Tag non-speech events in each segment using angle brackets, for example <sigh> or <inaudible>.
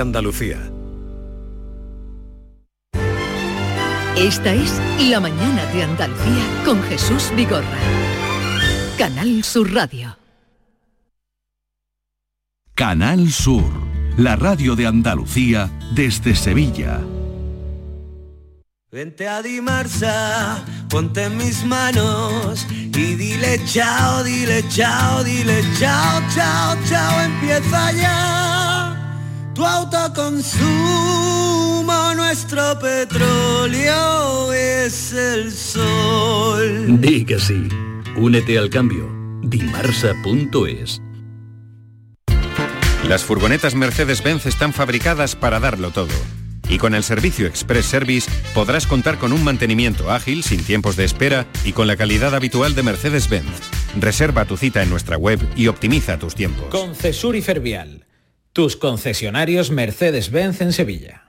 Andalucía. Esta es La mañana de Andalucía con Jesús Vigorra. Canal Sur Radio. Canal Sur, la radio de Andalucía desde Sevilla. Vente a Dimarsa, ponte en mis manos y dile chao, dile chao, dile chao, chao, chao, empieza ya tu autoconsumo, nuestro petróleo es el sol. Di que sí, únete al cambio, dimarsa.es. Las furgonetas Mercedes-Benz están fabricadas para darlo todo. Y con el servicio Express Service podrás contar con un mantenimiento ágil, sin tiempos de espera y con la calidad habitual de Mercedes-Benz. Reserva tu cita en nuestra web y optimiza tus tiempos. Concesur y Fervial, tus concesionarios Mercedes-Benz en Sevilla.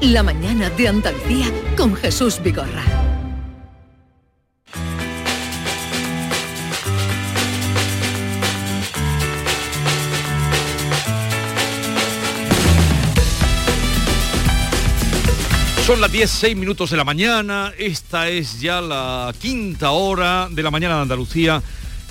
La mañana de Andalucía con Jesús Vigorra. Son las 10, 6 minutos de la mañana, esta es ya la quinta hora de la mañana de Andalucía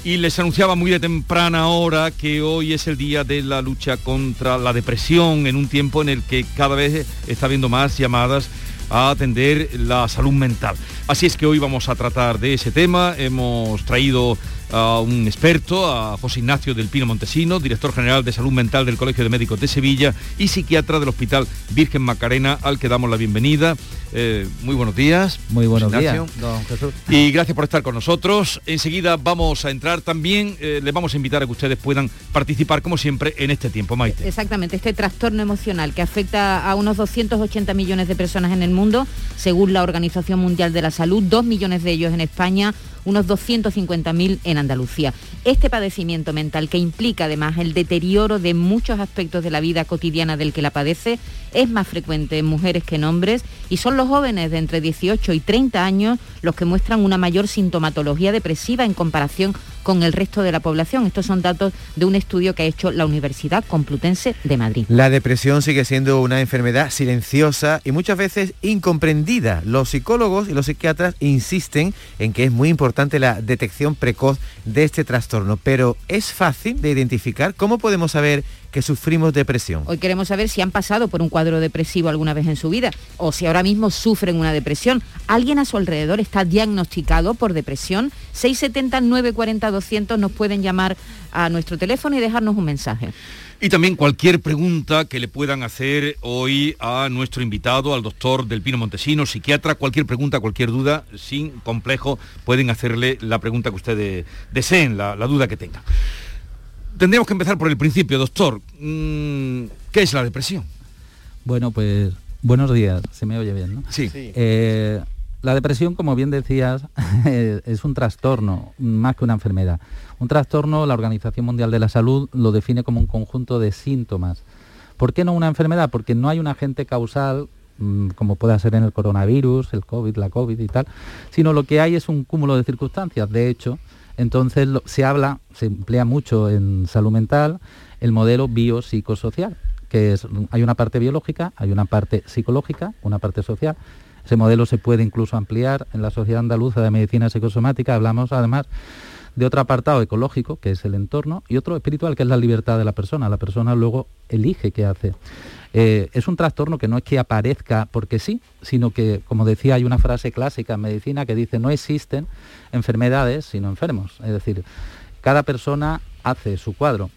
y les anunciaba muy de temprana hora que hoy es el día de la lucha contra la depresión en un tiempo en el que cada vez está habiendo más llamadas a atender la salud mental. Así es que hoy vamos a tratar de ese tema. Hemos traído a un experto, a José Ignacio del Pino Montesino, director general de salud mental del Colegio de Médicos de Sevilla y psiquiatra del Hospital Virgen Macarena, al que damos la bienvenida. Eh, muy buenos días. Muy buenos días, don Jesús. Y gracias por estar con nosotros. Enseguida vamos a entrar también, eh, les vamos a invitar a que ustedes puedan participar como siempre en este tiempo, Maite. Exactamente, este trastorno emocional que afecta a unos 280 millones de personas en el mundo, según la Organización Mundial de la Salud, 2 millones de ellos en España, unos 250.000 en Andalucía. Este padecimiento mental que implica además el deterioro de muchos aspectos de la vida cotidiana del que la padece es más frecuente en mujeres que en hombres y son los jóvenes de entre 18 y 30 años los que muestran una mayor sintomatología depresiva en comparación con el resto de la población. Estos son datos de un estudio que ha hecho la Universidad Complutense de Madrid. La depresión sigue siendo una enfermedad silenciosa y muchas veces incomprendida. Los psicólogos y los psiquiatras insisten en que es muy importante la detección precoz de este trastorno, pero ¿es fácil de identificar? ¿Cómo podemos saber que sufrimos depresión? Hoy queremos saber si han pasado por un cuadro depresivo alguna vez en su vida o si ahora mismo sufren una depresión. ¿Alguien a su alrededor está diagnosticado por depresión? 670 940 200 nos pueden llamar a nuestro teléfono y dejarnos un mensaje. Y también cualquier pregunta que le puedan hacer hoy a nuestro invitado, al doctor Del Pino Montesino, psiquiatra, cualquier pregunta, cualquier duda, sin complejo, pueden hacerle la pregunta que ustedes deseen, la, la duda que tengan. Tendríamos que empezar por el principio, doctor. Mm, ¿Qué es la depresión? Bueno, pues buenos días, se me oye bien, ¿no? Sí. Eh, la depresión, como bien decías, <laughs> es un trastorno más que una enfermedad. Un trastorno, la Organización Mundial de la Salud lo define como un conjunto de síntomas. ¿Por qué no una enfermedad? Porque no hay un agente causal mm, como pueda ser en el coronavirus, el COVID, la COVID y tal, sino lo que hay es un cúmulo de circunstancias. De hecho, entonces se habla, se emplea mucho en salud mental el modelo biopsicosocial, que es, hay una parte biológica, hay una parte psicológica, una parte social. Ese modelo se puede incluso ampliar en la Sociedad Andaluza de Medicina Psicosomática. Hablamos además de otro apartado ecológico, que es el entorno, y otro espiritual, que es la libertad de la persona. La persona luego elige qué hace. Eh, es un trastorno que no es que aparezca porque sí, sino que, como decía, hay una frase clásica en medicina que dice, no existen enfermedades sino enfermos. Es decir, cada persona hace su cuadro.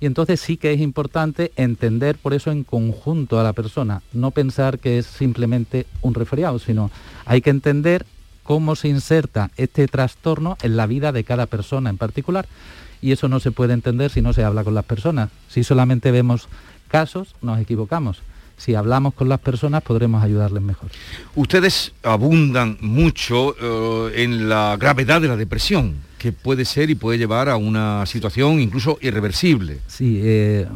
Y entonces sí que es importante entender por eso en conjunto a la persona, no pensar que es simplemente un resfriado, sino hay que entender cómo se inserta este trastorno en la vida de cada persona en particular. Y eso no se puede entender si no se habla con las personas. Si solamente vemos casos, nos equivocamos. Si hablamos con las personas, podremos ayudarles mejor. Ustedes abundan mucho eh, en la gravedad de la depresión. Que puede ser y puede llevar a una situación incluso irreversible. Sí, eh,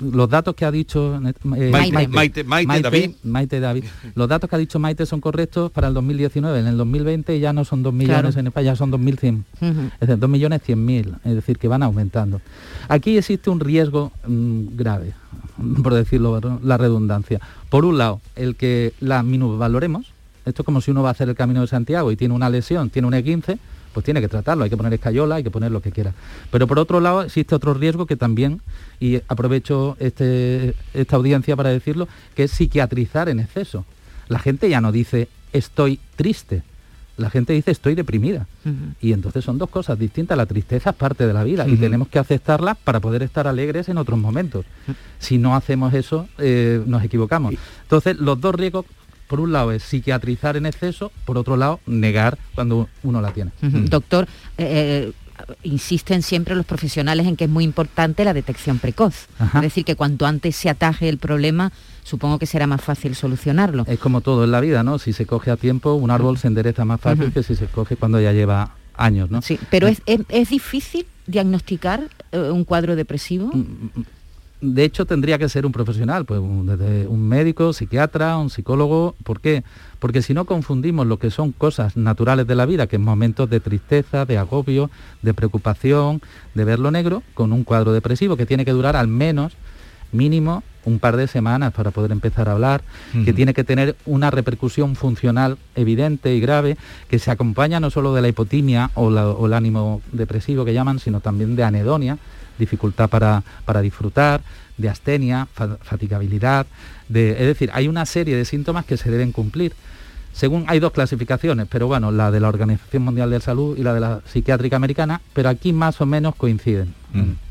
los datos que ha dicho eh, Maite, Maite, David. Maite David. Los datos que ha dicho Maite son correctos para el 2019. En el 2020 ya no son 2 millones en España, ya son 2.100. Es decir, 2 millones 100 mil, es decir, que van aumentando. Aquí existe un riesgo mm, grave, <laughs> por decirlo la redundancia. Por un lado, el que la valoremos. Esto es como si uno va a hacer el Camino de Santiago y tiene una lesión, tiene un E15, pues tiene que tratarlo, hay que poner escayola, hay que poner lo que quiera. Pero por otro lado existe otro riesgo que también, y aprovecho este, esta audiencia para decirlo, que es psiquiatrizar en exceso. La gente ya no dice estoy triste, la gente dice estoy deprimida. Y entonces son dos cosas distintas. La tristeza es parte de la vida y tenemos que aceptarla para poder estar alegres en otros momentos. Si no hacemos eso, eh, nos equivocamos. Entonces los dos riesgos por un lado es psiquiatrizar en exceso, por otro lado negar cuando uno la tiene. Doctor, eh, eh, insisten siempre los profesionales en que es muy importante la detección precoz. Es decir, que cuanto antes se ataje el problema, supongo que será más fácil solucionarlo. Es como todo en la vida, ¿no? Si se coge a tiempo, un árbol se endereza más fácil que si se coge cuando ya lleva años, ¿no? Sí, pero es, es difícil diagnosticar eh, un cuadro depresivo. De hecho tendría que ser un profesional, pues desde un médico, psiquiatra, un psicólogo. ¿Por qué? Porque si no confundimos lo que son cosas naturales de la vida, que es momentos de tristeza, de agobio, de preocupación, de verlo negro, con un cuadro depresivo que tiene que durar al menos mínimo un par de semanas para poder empezar a hablar, que tiene que tener una repercusión funcional evidente y grave, que se acompaña no solo de la hipotimia o, o el ánimo depresivo que llaman, sino también de anedonia, dificultad para, para disfrutar, de astenia, fatigabilidad, de, es decir, hay una serie de síntomas que se deben cumplir. Según hay dos clasificaciones, pero bueno, la de la Organización Mundial de Salud y la de la psiquiátrica americana, pero aquí más o menos coinciden. Mm.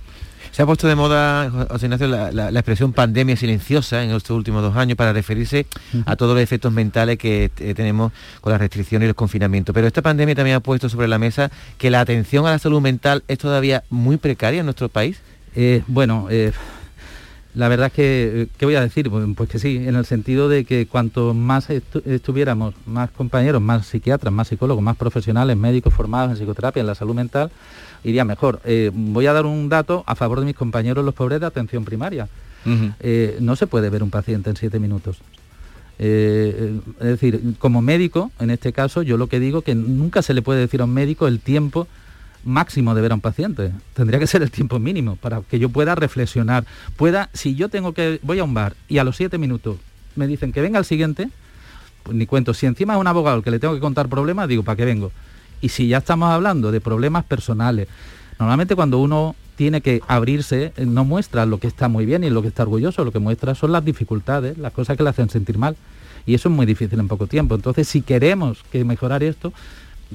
Se ha puesto de moda, José Ignacio, la, expresión pandemia silenciosa en estos últimos dos años para referirse a todos los efectos mentales que eh, tenemos con las restricciones y los confinamientos. Pero esta pandemia también ha puesto sobre la mesa que la atención a la salud mental es todavía muy precaria en nuestro país. Eh, bueno, eh, la verdad es que, ¿qué voy a decir? Pues, pues, que sí, en el sentido de que cuanto más estuviéramos, más compañeros, más psiquiatras, más psicólogos, más profesionales, médicos formados en psicoterapia, en la salud mental, iría mejor. Eh, voy a dar un dato a favor de mis compañeros los pobres de atención primaria. Eh, no se puede ver un paciente en siete minutos. Eh, es decir, como médico, en este caso, yo lo que digo que nunca se le puede decir a un médico el tiempo máximo de ver a un paciente. Tendría que ser el tiempo mínimo para que yo pueda reflexionar. Pueda, si yo tengo que, voy a un bar y a los siete minutos me dicen que venga al siguiente, pues ni cuento. Si encima es un abogado que le tengo que contar problemas, digo, ¿para qué vengo? Y si ya estamos hablando de problemas personales, normalmente cuando uno tiene que abrirse, eh, no muestra lo que está muy bien y lo que está orgulloso, lo que muestra son las dificultades, las cosas que le hacen sentir mal. Y eso es muy difícil en poco tiempo. Entonces, si queremos que mejorar esto,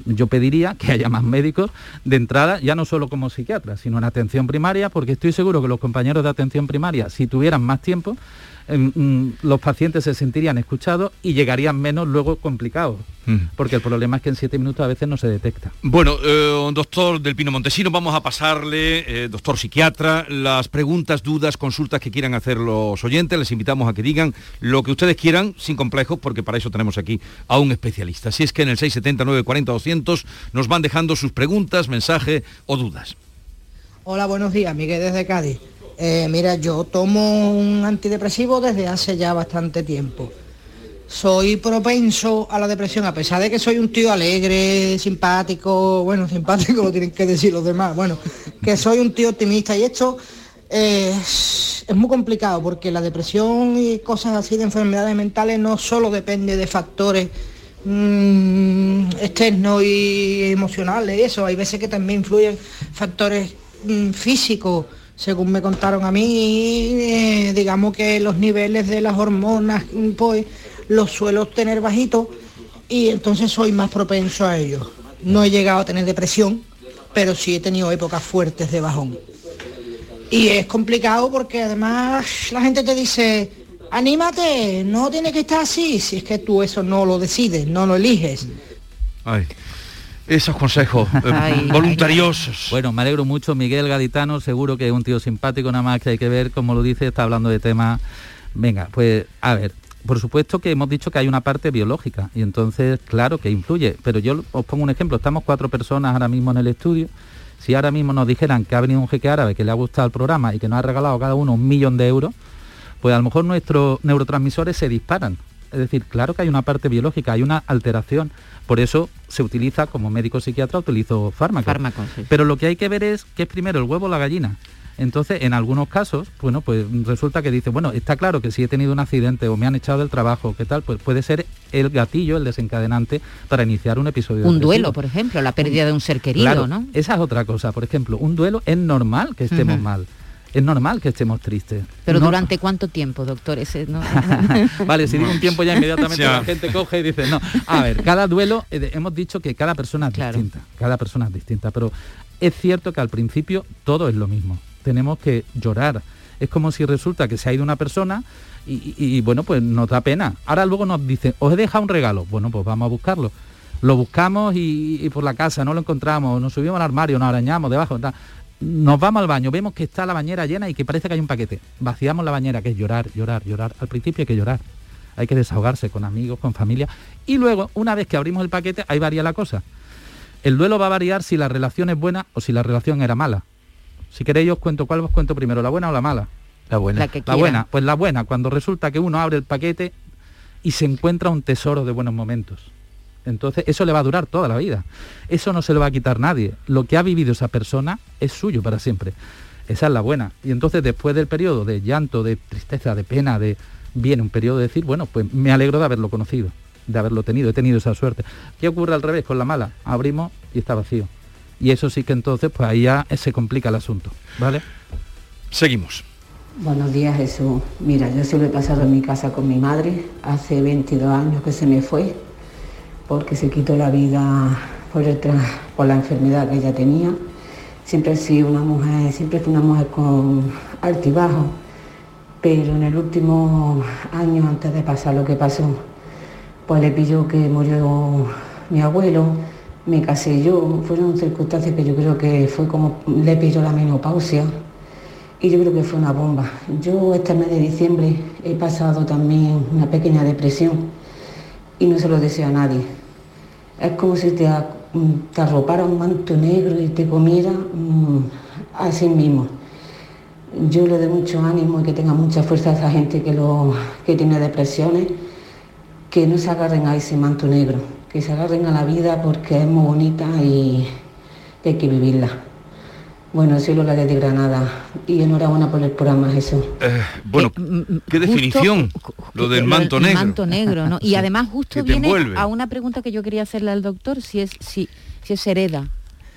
yo pediría que haya más médicos de entrada, ya no solo como psiquiatras, sino en atención primaria, porque estoy seguro que los compañeros de atención primaria, si tuvieran más tiempo, los pacientes se sentirían escuchados y llegarían menos luego complicados. Mm. Porque el problema es que en siete minutos a veces no se detecta. Bueno, eh, doctor Del Pino Montesino, vamos a pasarle, eh, doctor psiquiatra, las preguntas, dudas, consultas que quieran hacer los oyentes. Les invitamos a que digan lo que ustedes quieran, sin complejos, porque para eso tenemos aquí a un especialista. Así es que en el 679 40 200 nos van dejando sus preguntas, mensajes o dudas. Hola, buenos días, Miguel desde Cádiz. Eh, mira, yo tomo un antidepresivo desde hace ya bastante tiempo. Soy propenso a la depresión, a pesar de que soy un tío alegre, simpático, bueno, <laughs> simpático lo tienen que decir los demás, bueno, que soy un tío optimista y esto es, muy complicado porque la depresión y cosas así de enfermedades mentales no solo depende de factores mm, externos y emocionales, eso, hay veces que también influyen factores mm, físicos según me contaron a mí, eh, digamos que los niveles de las hormonas, pues los suelo tener bajitos y entonces soy más propenso a ellos. No he llegado a tener depresión, pero sí he tenido épocas fuertes de bajón. Y es complicado porque además la gente te dice, anímate, no tiene que estar así, si es que tú eso no lo decides, no lo eliges esos consejos eh, <laughs> voluntariosos. Bueno, me alegro mucho. Miguel Gaditano, seguro que es un tío simpático, nada más que hay que ver, como lo dice, está hablando de temas. Venga, pues a ver, por supuesto que hemos dicho que hay una parte biológica y entonces, claro que influye, pero yo os pongo un ejemplo, estamos cuatro personas ahora mismo en el estudio, si ahora mismo nos dijeran que ha venido un jeque árabe que le ha gustado el programa y que nos ha regalado cada uno un millón de euros, pues a lo mejor nuestros neurotransmisores se disparan. Es decir, claro que hay una parte biológica, hay una alteración. Por eso se utiliza, como médico psiquiatra, utilizo fármacos. Fármacos, sí. Pero lo que hay que ver es qué es primero el huevo o la gallina. Entonces, en algunos casos, bueno, pues resulta que dice, bueno, está claro que si he tenido un accidente o me han echado del trabajo, ¿qué tal? Pues puede ser el gatillo, el desencadenante para iniciar un episodio. Un duelo, por ejemplo, la pérdida de un ser querido, Claro, ¿no? Esa es otra cosa. Por ejemplo, un duelo es normal que estemos mal. Es normal que estemos tristes. Pero No- durante cuánto tiempo, doctor, ese no. <laughs> <laughs> vale, si digo un tiempo ya inmediatamente <laughs> la gente coge y dice, no. A ver, cada duelo, eh, hemos dicho que cada persona es distinta, cada persona es distinta, pero es cierto que al principio todo es lo mismo. Tenemos que llorar. Es como si resulta que se ha ido una persona y, y- y, bueno, pues nos da pena. Ahora luego nos dice, os he dejado un regalo. Bueno, pues vamos a buscarlo. Lo buscamos y, y por la casa no lo encontramos, nos subimos al armario, nos arañamos debajo. tal. Nos vamos al baño, vemos que está la bañera llena y que parece que hay un paquete. Vaciamos la bañera, que es llorar, llorar, llorar. Al principio hay que llorar. Hay que desahogarse con amigos, con familia. Y luego, una vez que abrimos el paquete, ahí varía la cosa. El duelo va a variar si la relación es buena o si la relación era mala. Si queréis os cuento cuál os cuento primero, la buena o la mala. La buena. La que La buena, pues la buena, cuando resulta que uno abre el paquete y se encuentra un tesoro de buenos momentos. Entonces eso le va a durar toda la vida. Eso no se lo va a quitar nadie. Lo que ha vivido esa persona es suyo para siempre. Esa es la buena. Y entonces después del periodo de llanto, de tristeza, de pena, de viene un periodo de decir, bueno, pues me alegro de haberlo conocido, de haberlo tenido, he tenido esa suerte. ¿Qué ocurre al revés con la mala? Abrimos y está vacío. Y eso sí que entonces, pues ahí ya se complica el asunto, ¿vale? Seguimos. Buenos días Jesús. Mira, yo se lo he pasado en mi casa con mi madre. Hace 22 años que se me fue porque se quitó la vida por, la enfermedad que ella tenía. Siempre he sido una mujer, siempre fui una mujer con altibajo, pero en el último año antes de pasar lo que pasó, pues le pilló que murió mi abuelo, me casé yo, fueron circunstancias que yo creo que fue como le pilló la menopausia y yo creo que fue una bomba. Yo este mes de diciembre he pasado también una pequeña depresión y no se lo deseo a nadie. Es como si te, mm, te arropara un manto negro y te comiera mm, a sí mismo. Yo le doy mucho ánimo y que tenga mucha fuerza a esa gente que, lo, que tiene depresiones, que no se agarren a ese manto negro, que se agarren a la vida porque es muy bonita y hay que vivirla. Bueno, soy Lola desde Granada y enhorabuena por el programa, Jesús. Eh, bueno, qué definición, lo del manto el negro. manto negro, ¿no? <laughs> Y Sí, además justo viene envuelve. a una pregunta que yo quería hacerle al doctor, si es si, si es hereda.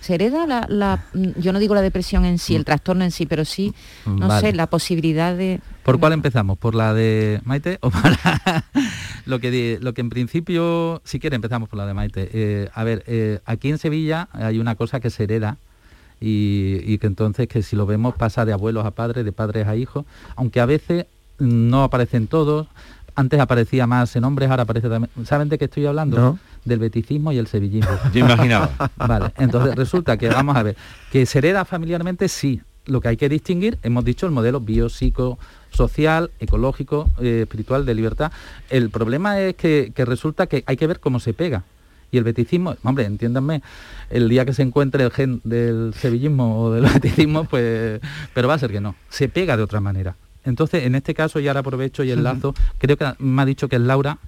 ¿Se hereda la, la- mm, yo no digo la depresión en sí, el trastorno en sí, pero sí, no Mm. Vale. sé, la posibilidad de... ¿Por cuál empezamos? ¿Por la de Maite o <laughs> por la- lo, que, lo que en principio, si quiere empezamos por la de Maite. Eh, a ver, eh, aquí en Sevilla hay una cosa que se hereda y, y que entonces que si lo vemos pasa de abuelos a padres, de padres a hijos, aunque a veces no aparecen todos. Antes aparecía más en hombres, ahora aparece también. ¿Saben de qué estoy hablando? No. Del beticismo y el sevillismo. Yo imaginaba. <laughs> Vale, entonces resulta que, vamos a ver, que se hereda familiarmente, sí. Lo que hay que distinguir, hemos dicho, el modelo biopsico social, ecológico, eh, espiritual, de libertad. El problema es que, que resulta que hay que ver cómo se pega. Y el beticismo, hombre, entiéndanme, el día que se encuentre el gen del sevillismo o del <laughs> beticismo, pues, pero va a ser que no, se pega de otra manera. Entonces, en este caso, y ahora aprovecho y enlazo, creo que me ha dicho que es Laura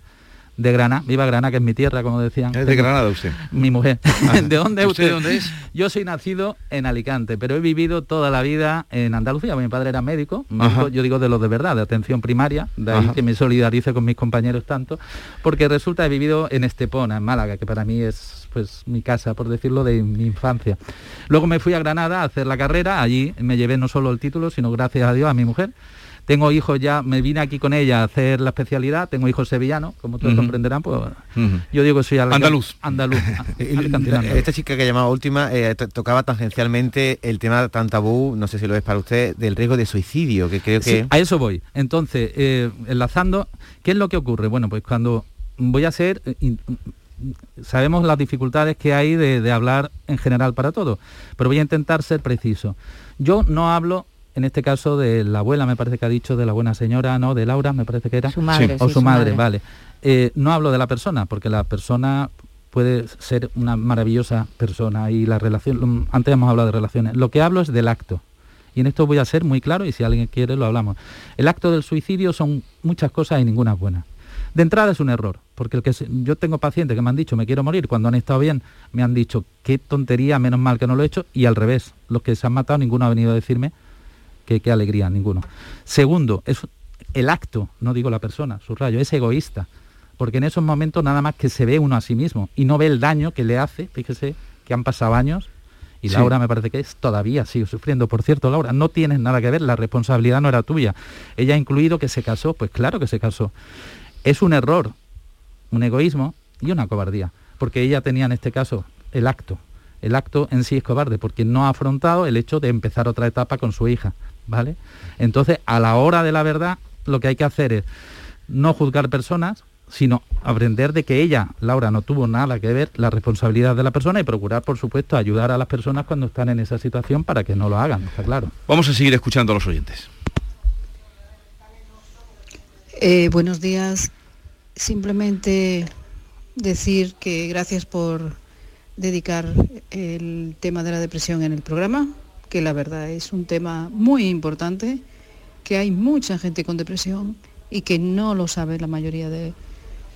de Granada, viva Granada, que es mi tierra, como decían. Es de Granada usted. Mi mujer. <laughs> <laughs> ¿De dónde es ¿Usted usted? de dónde es? Yo soy nacido en Alicante, pero he vivido toda la vida en Andalucía. Mi padre era médico, yo digo de los de verdad, de atención primaria, de ahí Ajá. que me solidarice con mis compañeros tanto, porque resulta he vivido en Estepona, en Málaga, que para mí es pues mi casa, por decirlo, de mi infancia. Luego me fui a Granada a hacer la carrera, allí me llevé no solo el título, sino gracias a Dios a mi mujer. Tengo hijos ya, me vine aquí con ella a hacer la especialidad, tengo hijos sevillanos, como todos comprenderán, pues yo digo que soy Andaluz. <laughs> Andaluz. Esta chica que ha llamado última eh, to- tocaba tangencialmente el tema tan tabú, no sé si lo es para usted, del riesgo de suicidio, que creo que... Sí, a eso voy. Entonces, eh, enlazando, ¿qué es lo que ocurre? Bueno, pues cuando voy a ser... eh, in- sabemos las dificultades que hay de, de hablar en general para todo, pero voy a intentar ser preciso. Yo no hablo en este caso de la abuela, me parece que ha dicho, de la buena señora, ¿no? De Laura, me parece que era. Su madre, o sí, su, madre, madre. vale. Eh, no hablo de la persona, porque la persona puede ser una maravillosa persona y la relación, mm, antes hemos hablado de relaciones, lo que hablo es del acto. Y en esto voy a ser muy claro y si alguien quiere lo hablamos. El acto del suicidio son muchas cosas y ninguna es buena. De entrada es un error, porque el que se- yo tengo pacientes que me han dicho me quiero morir, cuando han estado bien me han dicho qué tontería, menos mal que no lo he hecho, y al revés, los que se han matado ninguno ha venido a decirme que qué alegría, ninguno. Segundo, es el acto, no digo la persona, subrayo, es egoísta, porque en esos momentos nada más que se ve uno a sí mismo y no ve el daño que le hace, fíjese que han pasado años y Sí. Laura me parece que es todavía sigue sufriendo. Por cierto, Laura, no tienes nada que ver, la responsabilidad no era tuya. Ella ha incluido que se casó, pues claro que se casó. Es un error, un egoísmo y una cobardía, porque ella tenía en este caso el acto. El acto en sí es cobarde, porque no ha afrontado el hecho de empezar otra etapa con su hija, ¿vale? Entonces, a la hora de la verdad, lo que hay que hacer es no juzgar personas, sino aprender de que ella, Laura, no tuvo nada que ver la responsabilidad de la persona y procurar, por supuesto, ayudar a las personas cuando están en esa situación para que no lo hagan, está claro. Vamos a seguir escuchando a los oyentes. Eh, buenos días. Simplemente decir que gracias por dedicar el tema de la depresión en el programa, que la verdad es un tema muy importante, que hay mucha gente con depresión y que no lo sabe la mayoría de,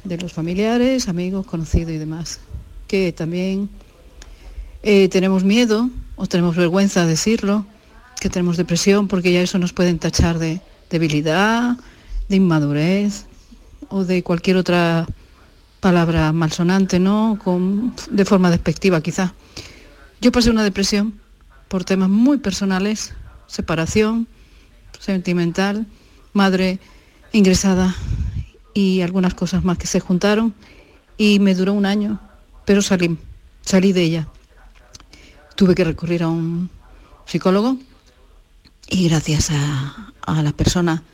de los familiares, amigos, conocidos y demás. Que también eh, tenemos miedo o tenemos vergüenza de decirlo, que tenemos depresión, porque ya eso nos pueden tachar de debilidad, de inmadurez o de cualquier otra palabra malsonante, ¿no? Con, de forma despectiva quizá. Yo pasé una depresión por temas muy personales, separación, sentimental, madre ingresada y algunas cosas más que se juntaron y me duró un año, pero salí, salí de ella. Tuve que recurrir a un psicólogo y gracias a, a la persona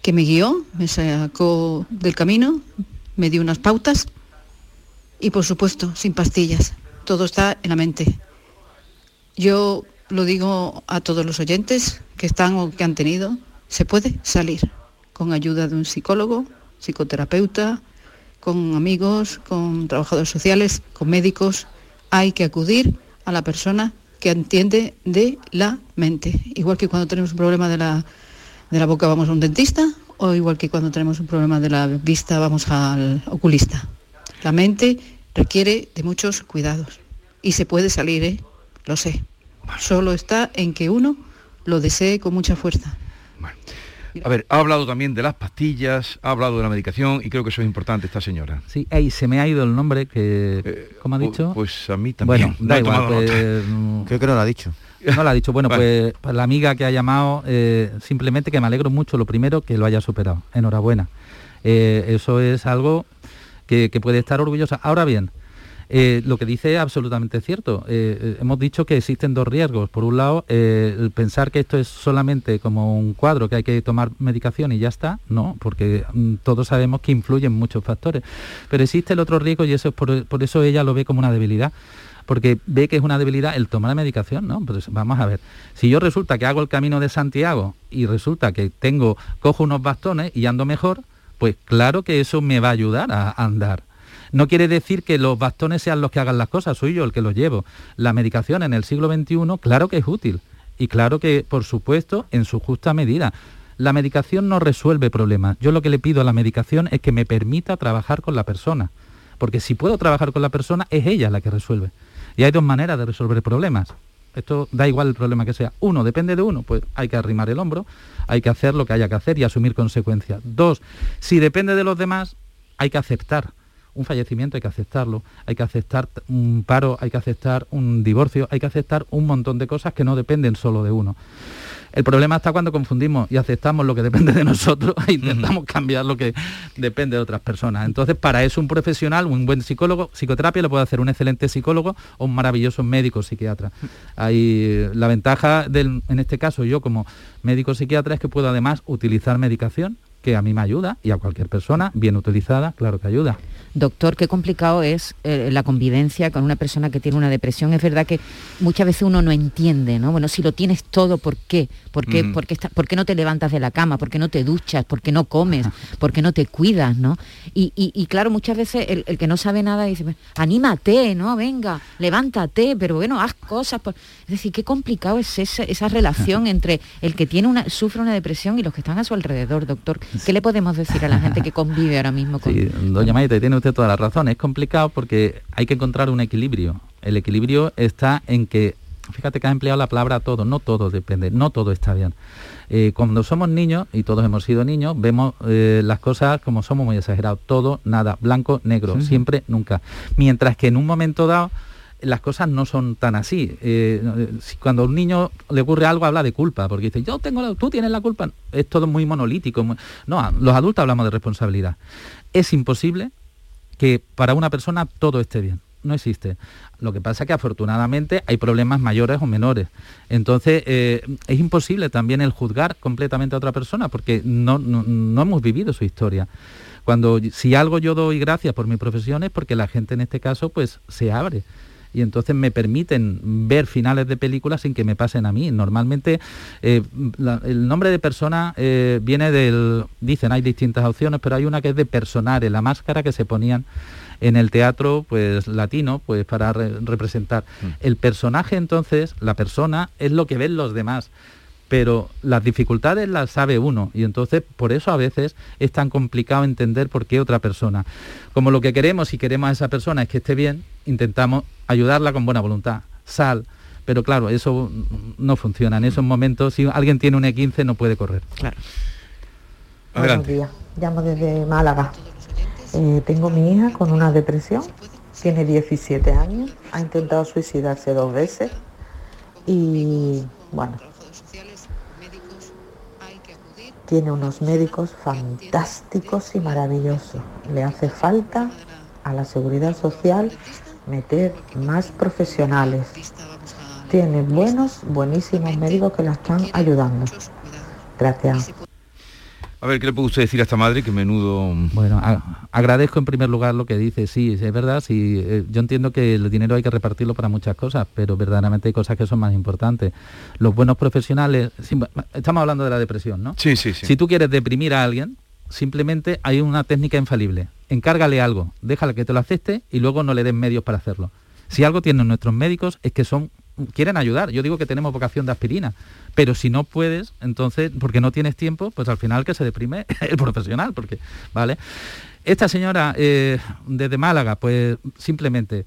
que me guió, me sacó del camino, me dio unas pautas y por supuesto sin pastillas. Todo está en la mente. Yo lo digo a todos los oyentes que están o que han tenido, se puede salir con ayuda de un psicólogo, psicoterapeuta, con amigos, con trabajadores sociales, con médicos. Hay que acudir a la persona que entiende de la mente. Igual que cuando tenemos un problema de la, de la boca vamos a un dentista o igual que cuando tenemos un problema de la vista vamos al oculista. La mente requiere de muchos cuidados y se puede salir, ¿eh? lo sé. Solo está en que uno lo desee con mucha fuerza. A ver, ha hablado también de las pastillas, ha hablado de la medicación y creo que eso es importante esta señora. Sí, ey, se me ha ido el nombre que, ¿cómo ha dicho? Pues a mí también. Bueno, No da igual. pues, <laughs> mm, Creo que no lo ha dicho. No lo ha dicho. Bueno, <laughs> Vale. pues, pues la amiga que ha llamado, eh, simplemente que me alegro mucho, lo primero, que lo haya superado. Enhorabuena. Eh, eso es algo que, que puede estar orgullosa. Ahora bien, eh, lo que dice es absolutamente cierto. Eh, eh, hemos dicho que existen dos riesgos. Por un lado, el pensar que esto es solamente como un cuadro que hay que tomar medicación y ya está, no, porque mm, todos sabemos que influyen muchos factores. Pero existe el otro riesgo y eso es por, por eso ella lo ve como una debilidad porque ve que es una debilidad el tomar la medicación, ¿no? Pues vamos a ver, si yo resulta que hago el camino de Santiago y resulta que tengo, cojo unos bastones y ando mejor, pues claro que eso me va a ayudar a andar. No quiere decir que los bastones sean los que hagan las cosas, soy yo el que los llevo. La medicación en el siglo XXI, claro que es útil. Y claro que, por supuesto, en su justa medida. La medicación no resuelve problemas. Yo lo que le pido a la medicación es que me permita trabajar con la persona. Porque si puedo trabajar con la persona, es ella la que resuelve. Y hay dos maneras de resolver problemas. Esto da igual el problema que sea. Uno, depende de uno, pues hay que arrimar el hombro, hay que hacer lo que haya que hacer y asumir consecuencias. Dos, si depende de los demás, hay que aceptar. Un fallecimiento hay que aceptarlo, hay que aceptar un paro, hay que aceptar un divorcio, hay que aceptar un montón de cosas que no dependen solo de uno. El problema está cuando confundimos y aceptamos lo que depende de nosotros <laughs> e intentamos cambiar lo que depende de otras personas. Entonces, para eso un profesional, un buen psicólogo, psicoterapia lo puede hacer un excelente psicólogo o un maravilloso médico psiquiatra. Hay la ventaja del, en este caso yo como médico psiquiatra es que puedo además utilizar medicación que a mí me ayuda y a cualquier persona bien utilizada, claro que ayuda. doctor, qué complicado es eh, la convivencia con una persona que tiene una depresión. Es verdad que muchas veces uno no entiende, ¿no? Bueno, si lo tienes todo, ¿por qué? ¿Por qué, por qué, por qué no te levantas de la cama? ¿Por qué no te duchas? ¿Por qué no comes? <laughs> ¿Por qué no te cuidas, no? Y, y- y claro, muchas veces el, el que no sabe nada dice, "Pues, anímate, ¿no? Venga, levántate, pero bueno, haz cosas. por-". Es decir, qué complicado es esa, esa <laughs> relación entre el que tiene una, sufre una depresión y los que están a su alrededor, doctor. ¿Qué le podemos decir a la gente que convive ahora mismo con... Sí, doña Maite, tiene usted toda la razón. Es complicado porque hay que encontrar un equilibrio. El equilibrio está en que, fíjate que has empleado la palabra todo, no todo depende, no todo está bien. Eh, cuando somos niños, y todos hemos sido niños, vemos eh, las cosas como somos muy exagerados. Todo, nada, blanco, negro, siempre, nunca. Mientras que en un momento dado las cosas no son tan así. Eh, si cuando a un niño le ocurre algo habla de culpa, porque dice, yo tengo la, tú tienes la culpa. Es todo muy monolítico. No, los adultos hablamos de responsabilidad. Es imposible que para una persona todo esté bien. No existe. Lo que pasa es que afortunadamente hay problemas mayores o menores. Entonces eh, es imposible también el juzgar completamente a otra persona porque no, no, no hemos vivido su historia. Cuando si algo yo doy gracias por mi profesión es porque la gente en este caso pues se abre y entonces me permiten ver finales de películas sin que me pasen a mí. Normalmente eh, la- el nombre de persona eh, viene del, dicen hay distintas opciones, pero hay una que es de personare, la máscara que se ponían en el teatro pues latino pues para re- representar el personaje entonces la persona es lo que ven los demás pero las dificultades las sabe uno y entonces por eso a veces es tan complicado entender por qué otra persona. Como lo que queremos y queremos a esa persona es que esté bien, intentamos ayudarla con buena voluntad, sal, pero claro, eso no funciona. En esos momentos, si alguien tiene un E15 no puede correr. Claro. Buenos días, llamo desde Málaga. Eh, tengo mi hija con una depresión, tiene 17 años, ha intentado suicidarse dos veces y bueno, tiene unos médicos fantásticos y maravillosos. Le hace falta a la seguridad social meter más profesionales. Tiene buenos, buenísimos médicos que la están ayudando. Gracias. A ver, ¿qué le puede usted decir a esta madre que menudo... Bueno, a- agradezco en primer lugar lo que dice. Sí, es verdad, sí, eh, yo entiendo que el dinero hay que repartirlo para muchas cosas, pero verdaderamente hay cosas que son más importantes. Los buenos profesionales, sí, estamos hablando de la depresión, ¿no? Sí, sí, sí. Si tú quieres deprimir a alguien, simplemente hay una técnica infalible. Encárgale algo, déjale que te lo acepte y luego no le den medios para hacerlo. Si algo tienen nuestros médicos es que son quieren ayudar. Yo digo que tenemos vocación de aspirina, pero si no puedes, entonces, porque no tienes tiempo, pues al final que se deprime <laughs> el profesional, porque, ¿vale? Esta señora eh, desde Málaga, pues simplemente,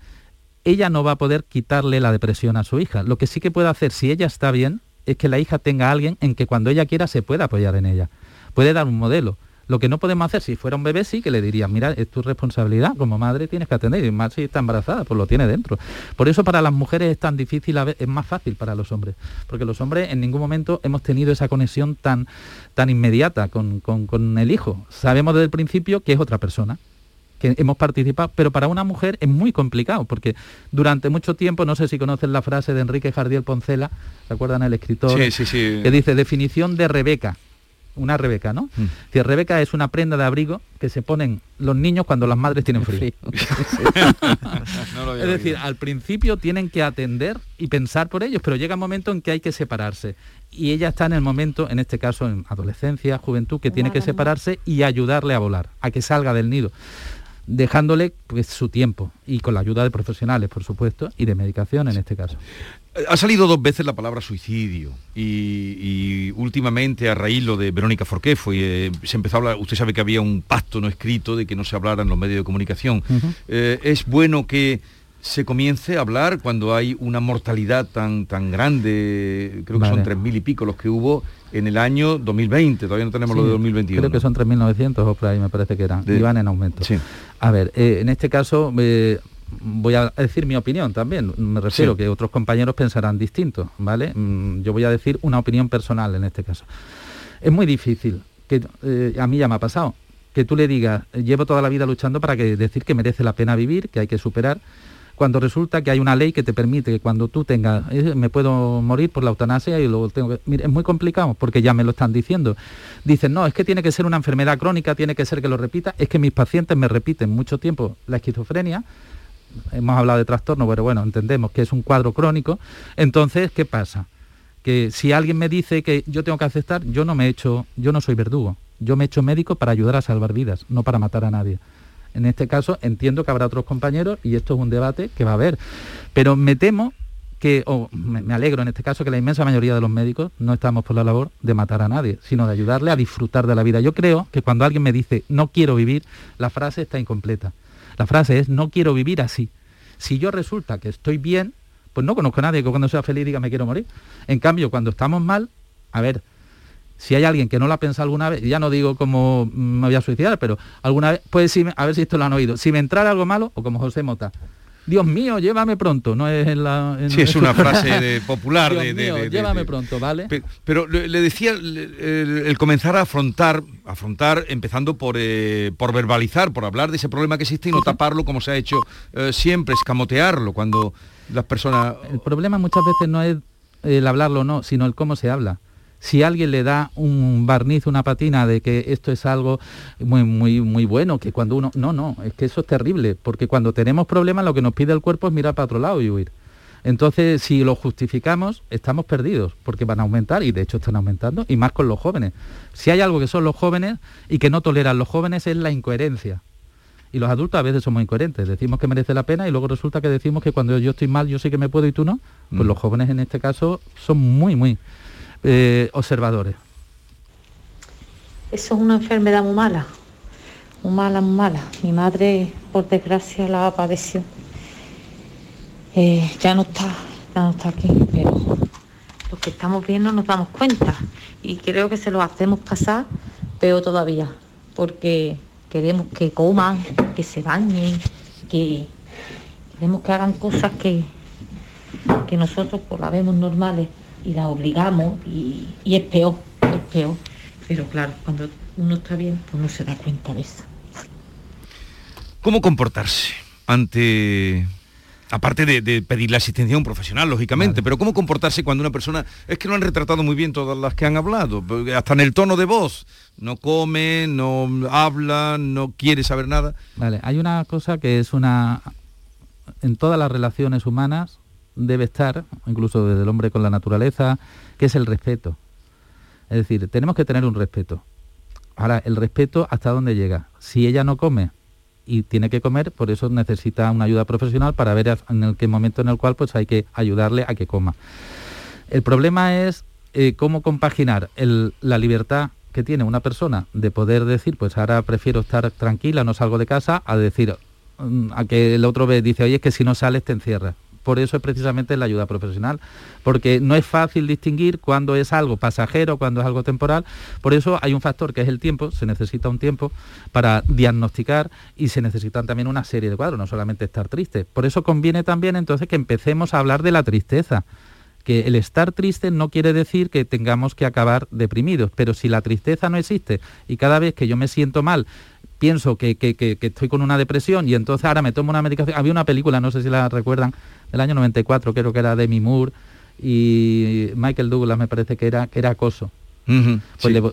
ella no va a poder quitarle la depresión a su hija. Lo que sí que puede hacer, si ella está bien, es que la hija tenga a alguien en que cuando ella quiera se pueda apoyar en ella. Puede dar un modelo. Lo que no podemos hacer, si fuera un bebé, sí que le diría, mira, es tu responsabilidad, como madre tienes que atender, y más si está embarazada, pues lo tiene dentro. Por eso para las mujeres es tan difícil, es más fácil para los hombres, porque los hombres en ningún momento hemos tenido esa conexión tan, tan inmediata con, con- con el hijo. Sabemos desde el principio que es otra persona que hemos participado, pero para una mujer es muy complicado, porque durante mucho tiempo, no sé si conocen la frase de Enrique Jardiel Poncela, ¿se acuerdan el escritor? Sí, sí, sí. Que dice, definición de Rebeca, una Rebeca, ¿no? Que Rebeca es una prenda de abrigo que se ponen los niños cuando las madres tienen frío. <laughs> No lo había es decir, oído. al principio tienen que atender y pensar por ellos, pero llega un momento en que hay que separarse. Y ella está en el momento, en este caso en adolescencia, juventud, que tiene que separarse y ayudarle a volar, a que salga del nido dejándole pues, su tiempo y con la ayuda de profesionales, por supuesto, y de medicación en este caso. Ha salido dos veces la palabra suicidio y, y últimamente a raíz lo de Verónica Forqué fue, eh, se empezó a hablar, usted sabe que había un pacto no escrito de que no se hablara en los medios de comunicación. Eh, es bueno que se comience a hablar cuando hay una mortalidad tan, tan grande, creo que son tres mil y pico los que hubo en el año 2020, todavía no tenemos lo de Sí, 2021. Creo que son 3.900 o por ahí me parece que eran. De- y van en aumento. Sí. A ver, eh, en este caso eh, voy a decir mi opinión también. Me refiero Sí. que otros compañeros pensarán distinto, ¿vale? Mm, Yo voy a decir una opinión personal en este caso. Es muy difícil, que eh, a mí ya me ha pasado, que tú le digas, llevo toda la vida luchando para que decir que merece la pena vivir, que hay que superar, cuando resulta que hay una ley que te permite que cuando tú tengas, eh, me puedo morir por la eutanasia y luego tengo que... Mire, es muy complicado porque ya me lo están diciendo. Dicen, no, es que tiene que ser una enfermedad crónica, tiene que ser que lo repita. Es que mis pacientes me repiten mucho tiempo la esquizofrenia, hemos hablado de trastorno, pero bueno, entendemos que es un cuadro crónico. Entonces, ¿qué pasa? Que si alguien me dice que yo tengo que aceptar, yo no me he hecho, yo no soy verdugo. Yo me he hecho médico para ayudar a salvar vidas, no para matar a nadie. En este caso entiendo que habrá otros compañeros y esto es un debate que va a haber. Pero me temo que, o me, me alegro en este caso, que la inmensa mayoría de los médicos no estamos por la labor de matar a nadie, sino de ayudarle a disfrutar de la vida. Yo creo que cuando alguien me dice no quiero vivir, la frase está incompleta. La frase es no quiero vivir así. Si yo resulta que estoy bien, pues no conozco a nadie que cuando sea feliz diga me quiero morir. En cambio, cuando estamos mal, a ver, si hay alguien que no lo ha pensado alguna vez, ya no digo como me voy a suicidar, pero alguna vez, pues sí, a ver si esto lo han oído, si me entrara algo malo, o como José Mota, Dios mío, llévame pronto, no es en la... En sí, es una frase de, <laughs> popular Dios de, de- mío, de- de- llévame pronto, ¿vale? Pe- Pero le, decía el comenzar a afrontar, afrontar empezando por, eh, por verbalizar, por hablar de ese problema que existe y no taparlo como se ha hecho eh, siempre, escamotearlo cuando las personas... El problema muchas veces no es el hablarlo o no, sino el cómo se habla. Si alguien le da un barniz, una patina de que esto es algo muy, muy, muy bueno, que cuando uno... No, no, es que eso es terrible, porque cuando tenemos problemas lo que nos pide el cuerpo es mirar para otro lado y huir. Entonces, si lo justificamos, estamos perdidos, porque van a aumentar, y de hecho están aumentando, y más con los jóvenes. Si hay algo que son los jóvenes y que no toleran los jóvenes es la incoherencia. Y los adultos a veces somos incoherentes, decimos que merece la pena y luego resulta que decimos que cuando yo estoy mal yo sé que me puedo y tú no. Pues Mm. los jóvenes en este caso son muy, muy eh, observadores. Eso es una enfermedad muy mala, muy mala, muy mala. Mi madre, por desgracia, la padeció. Eh, ya no está, ya no está aquí, pero los que estamos bien no nos damos cuenta. Y creo que se lo hacemos pasar peor todavía, porque queremos que coman, que se bañen, que queremos que hagan cosas que, que nosotros pues las vemos normales y las obligamos y, y es peor, es peor. Pero claro, cuando uno está bien, pues no se da cuenta de eso. ¿Cómo comportarse ante... Aparte de, de pedir la asistencia a un profesional, lógicamente, pero cómo comportarse cuando una persona... Es que lo han retratado muy bien todas las que han hablado, hasta en el tono de voz. No come, no habla, no quiere saber nada. Vale, hay una cosa que es una... En todas las relaciones humanas debe estar, incluso desde el hombre con la naturaleza, que es el respeto. Es decir, tenemos que tener un respeto. Ahora, el respeto hasta dónde llega. Si ella no come y tiene que comer, por eso necesita una ayuda profesional para ver en el qué momento en el cual pues hay que ayudarle a que coma. El problema es eh, cómo compaginar la libertad que tiene una persona de poder decir, pues ahora prefiero estar tranquila, no salgo de casa, a decir, mm, a que el otro ve, dice, oye, es que si no sales te encierras. Por eso es precisamente la ayuda profesional, porque no es fácil distinguir cuando es algo pasajero, cuando es algo temporal. Por eso hay un factor que es el tiempo, se necesita un tiempo para diagnosticar y se necesitan también una serie de cuadros, no solamente estar triste. Por eso conviene también entonces que empecemos a hablar de la tristeza que el estar triste no quiere decir que tengamos que acabar deprimidos, pero si la tristeza no existe y cada vez que yo me siento mal pienso que, que- que- que estoy con una depresión y entonces ahora me tomo una medicación, había una película, no sé si la recuerdan, del año 94, creo que era Demi Moore y Michael Douglas me parece que era, que era acoso. Pues le-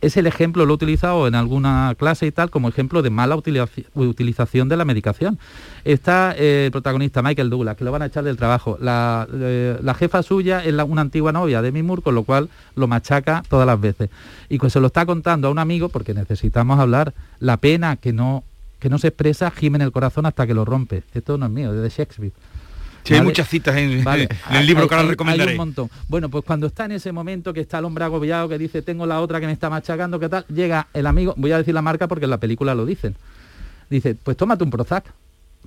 es el ejemplo, lo he utilizado en alguna clase y tal, como ejemplo de mala utilizaci- utilización de la medicación. Está eh, el protagonista, Michael Douglas, que lo van a echar del trabajo. La, eh, jefa suya es una antigua novia de Moore, con lo cual lo machaca todas las veces. Y pues se lo está contando a un amigo, porque necesitamos hablar, la pena que no, que no se expresa gime en el corazón hasta que lo rompe. Esto no es mío, es de Shakespeare. Sí, hay muchas citas en, Vale, en el libro hay- que ahora hay- recomendaré. Hay un montón. Bueno, pues cuando está en ese momento que está el hombre agobiado, que dice, tengo la otra que me está machacando, ¿qué tal? Llega el amigo, voy a decir la marca porque en la película lo dicen. Dice, pues tómate un Prozac.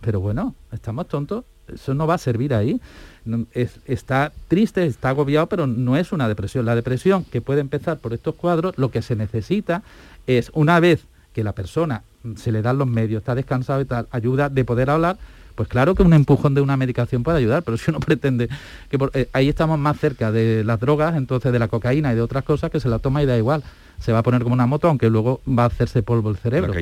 Pero bueno, estamos tontos, eso no va a servir ahí. No- es- está triste, está agobiado, pero no es una depresión. La depresión que puede empezar por estos cuadros, lo que se necesita es una vez que la persona se le dan los medios, está descansado y tal, ayuda de poder hablar, pues claro que un empujón de una medicación puede ayudar, pero si uno <laughs> pretende que por- eh, ahí estamos más cerca de las drogas, entonces de la cocaína y de otras cosas que se la toma y da igual. Se va a poner como una moto, aunque luego va a hacerse polvo el cerebro.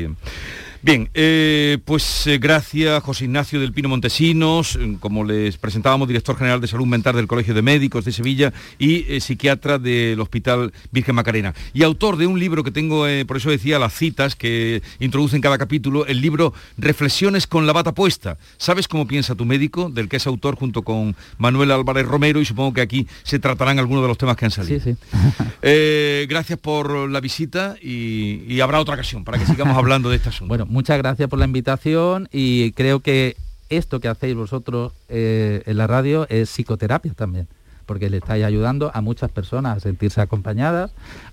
Bien, eh, pues eh, gracias José Ignacio del Pino Montesinos, eh, como les presentábamos, director general de salud mental del Colegio de Médicos de Sevilla y eh, psiquiatra del Hospital Virgen Macarena. Y autor de un libro que tengo, por eso decía las citas que introducen cada capítulo, el libro Reflexiones con la bata puesta. ¿Sabes cómo piensa tu médico? Del que es autor junto con Manuel Álvarez Romero y supongo que aquí se tratarán algunos de los temas que han salido. Sí, sí. Gracias por la visita y, y habrá otra ocasión para que sigamos hablando de este asunto. Bueno, muchas gracias por la invitación y creo que esto que hacéis vosotros eh, en la radio es psicoterapia también, porque le estáis ayudando a muchas personas a sentirse acompañadas,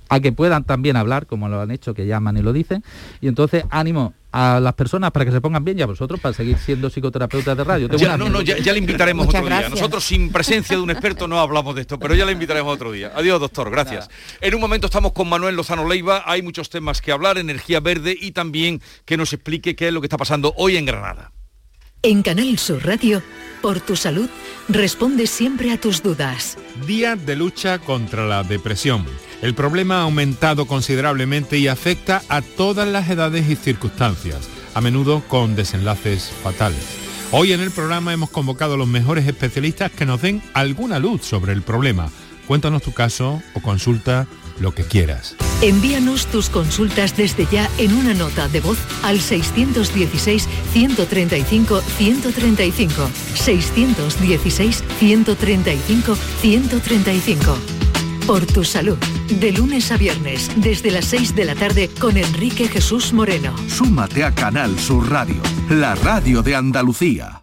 a que puedan también hablar, como lo han hecho, que llaman y lo dicen. Y entonces ánimo a las personas para que se pongan bien y a vosotros para seguir siendo psicoterapeutas de radio. Ya, no, no, ya, ya le invitaremos Muchas otro día. Nosotros sin presencia de un experto no hablamos de esto, pero ya le invitaremos otro día. Adiós, doctor, gracias. En un momento estamos con Manuel Lozano Leiva, hay muchos temas que hablar, energía verde y también que nos explique qué es lo que está pasando hoy en Granada. En Canal Sur Radio, por tu salud, responde siempre a tus dudas. Día de lucha contra la depresión. El problema ha aumentado considerablemente y afecta a todas las edades y circunstancias, a menudo con desenlaces fatales. Hoy en el programa hemos convocado a los mejores especialistas que nos den alguna luz sobre el problema. Cuéntanos tu caso o consulta lo que quieras. Envíanos tus consultas desde ya en una nota de voz al 616-135-135. 616-135-135. Por tu salud, de lunes a viernes, desde las 6 de la tarde con Enrique Jesús Moreno. Súmate a Canal Sur Radio, la radio de Andalucía.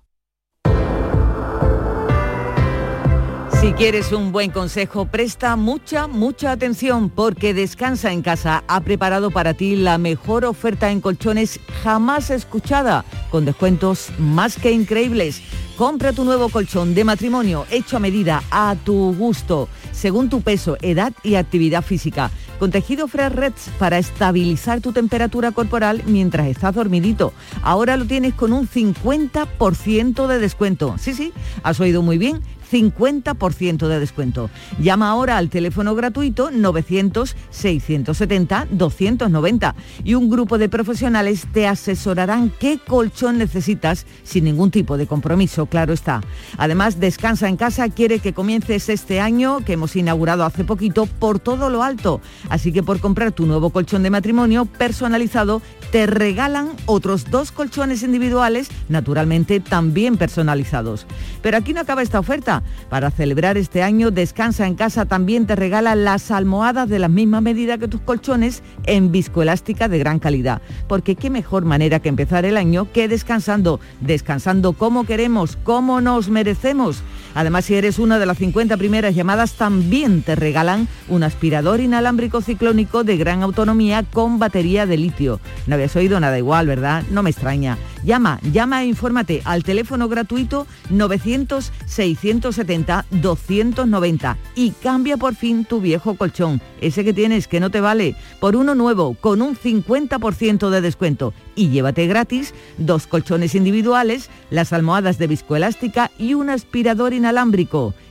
Si quieres un buen consejo, presta mucha, mucha atención porque Descansa en Casa ha preparado para ti la mejor oferta en colchones jamás escuchada, con descuentos más que increíbles. Compra tu nuevo colchón de matrimonio hecho a medida, a tu gusto, según tu peso, edad y actividad física, con tejido Fresh Reds para estabilizar tu temperatura corporal mientras estás dormidito. Ahora lo tienes con un 50% de descuento. Sí, sí, has oído muy bien. 50% de descuento. Llama ahora al teléfono gratuito 900-670-290 y un grupo de profesionales te asesorarán qué colchón necesitas sin ningún tipo de compromiso, claro está. Además, Descansa en casa quiere que comiences este año que hemos inaugurado hace poquito por todo lo alto. Así que por comprar tu nuevo colchón de matrimonio personalizado, te regalan otros dos colchones individuales, naturalmente también personalizados. Pero aquí no acaba esta oferta. Para celebrar este año, Descansa en casa también te regala las almohadas de la misma medida que tus colchones en viscoelástica de gran calidad. Porque qué mejor manera que empezar el año que descansando, descansando como queremos, como nos merecemos. Además, si eres una de las 50 primeras llamadas, también te regalan un aspirador inalámbrico ciclónico de gran autonomía con batería de litio. No habías oído nada igual, ¿verdad? No me extraña. Llama, llama e infórmate al teléfono gratuito 900-670-290 y cambia por fin tu viejo colchón, ese que tienes que no te vale, por uno nuevo con un 50% de descuento y llévate gratis dos colchones individuales, las almohadas de viscoelástica y un aspirador inalámbrico.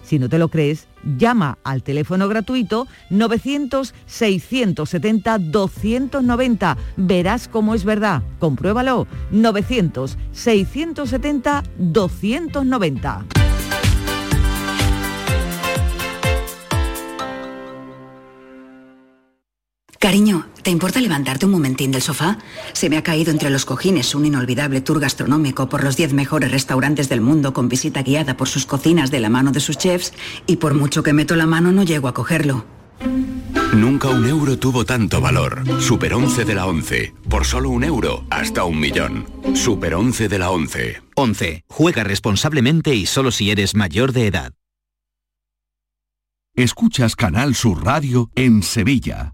Si no te lo crees, llama al teléfono gratuito 900-670-290. Verás cómo es verdad. Compruébalo. 900-670-290. Cariño, ¿te importa levantarte un momentín del sofá? Se me ha caído entre los cojines un inolvidable tour gastronómico por los 10 mejores restaurantes del mundo con visita guiada por sus cocinas de la mano de sus chefs y por mucho que meto la mano no llego a cogerlo. Nunca un euro tuvo tanto valor. Super 11 de la 11. Por solo un euro, hasta un millón. Super 11 de la 11. 11. Juega responsablemente y solo si eres mayor de edad. Escuchas Canal Sur Radio en Sevilla.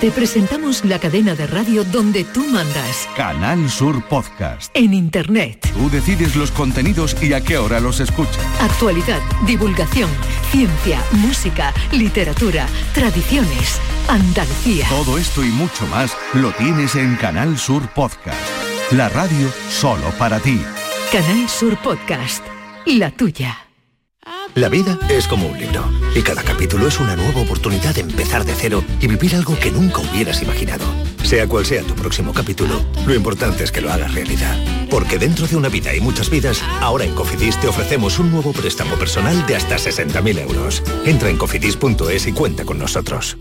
Te presentamos la cadena de radio donde tú mandas. Canal Sur Podcast. En Internet. Tú decides los contenidos y a qué hora los escuchas. Actualidad, divulgación, ciencia, música, literatura, tradiciones, Andalucía. Todo esto y mucho más lo tienes en Canal Sur Podcast. La radio solo para ti. Canal Sur Podcast. La tuya. La vida es como un libro y cada capítulo es una nueva oportunidad de empezar de cero y vivir algo que nunca hubieras imaginado. Sea cual sea tu próximo capítulo, lo importante es que lo hagas realidad. Porque dentro de una vida y muchas vidas, ahora en Cofidis te ofrecemos un nuevo préstamo personal de hasta 60.000 euros. Entra en cofidis.es y cuenta con nosotros.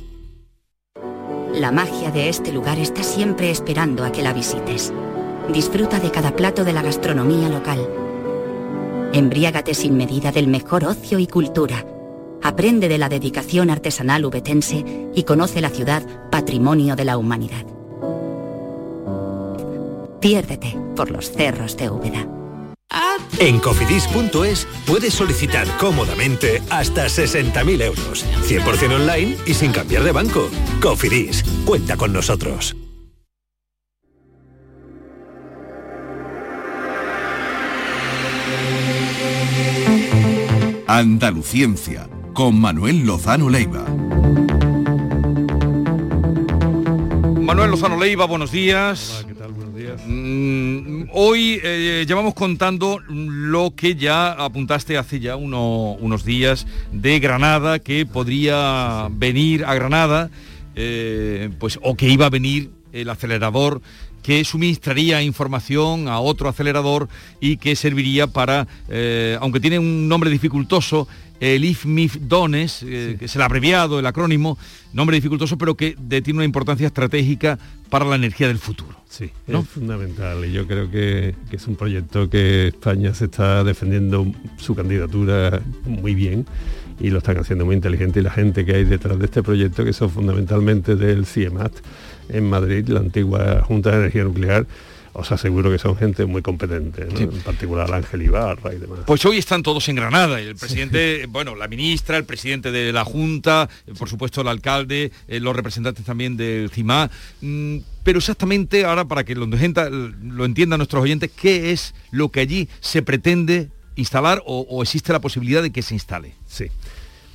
La magia de este lugar está siempre esperando a que la visites. Disfruta de cada plato de la gastronomía local Embriágate sin medida del mejor ocio y cultura. Aprende de la dedicación artesanal ubetense y conoce la ciudad patrimonio de la humanidad. Piérdete por los cerros de Úbeda. En cofidis.es puedes solicitar cómodamente hasta 60.000 euros, 100% online y sin cambiar de banco. Cofidis, cuenta con nosotros. Andaluciencia, con Manuel Lozano Leiva. Manuel Lozano Leiva, buenos días. ¿qué tal? Buenos días. Mm, hoy eh, llevamos contando lo que ya apuntaste hace ya unos días de Granada, que podría venir a Granada, eh, pues, o que iba a venir el acelerador que suministraría información a otro acelerador y que serviría para, eh, aunque tiene un nombre dificultoso, el IFMIF DONES, eh, que es el abreviado, el acrónimo, nombre dificultoso, pero que tiene una importancia estratégica para la energía del futuro. Sí, es fundamental y yo creo que, que, es un proyecto que España se está defendiendo su candidatura muy bien y lo están haciendo muy inteligente y la gente que hay detrás de este proyecto, que son fundamentalmente del CIEMAT, en Madrid, la antigua Junta de Energía Nuclear, os aseguro que son gente muy competente, en particular Ángel Ibarra y demás. Pues hoy están todos en Granada, el presidente, bueno, la ministra, el presidente de la Junta, por supuesto el alcalde, eh, los representantes también del CIMA, mm, pero exactamente ahora para que lo, lo entiendan nuestros oyentes, ¿qué es lo que allí se pretende instalar o, o existe la posibilidad de que se instale? Sí.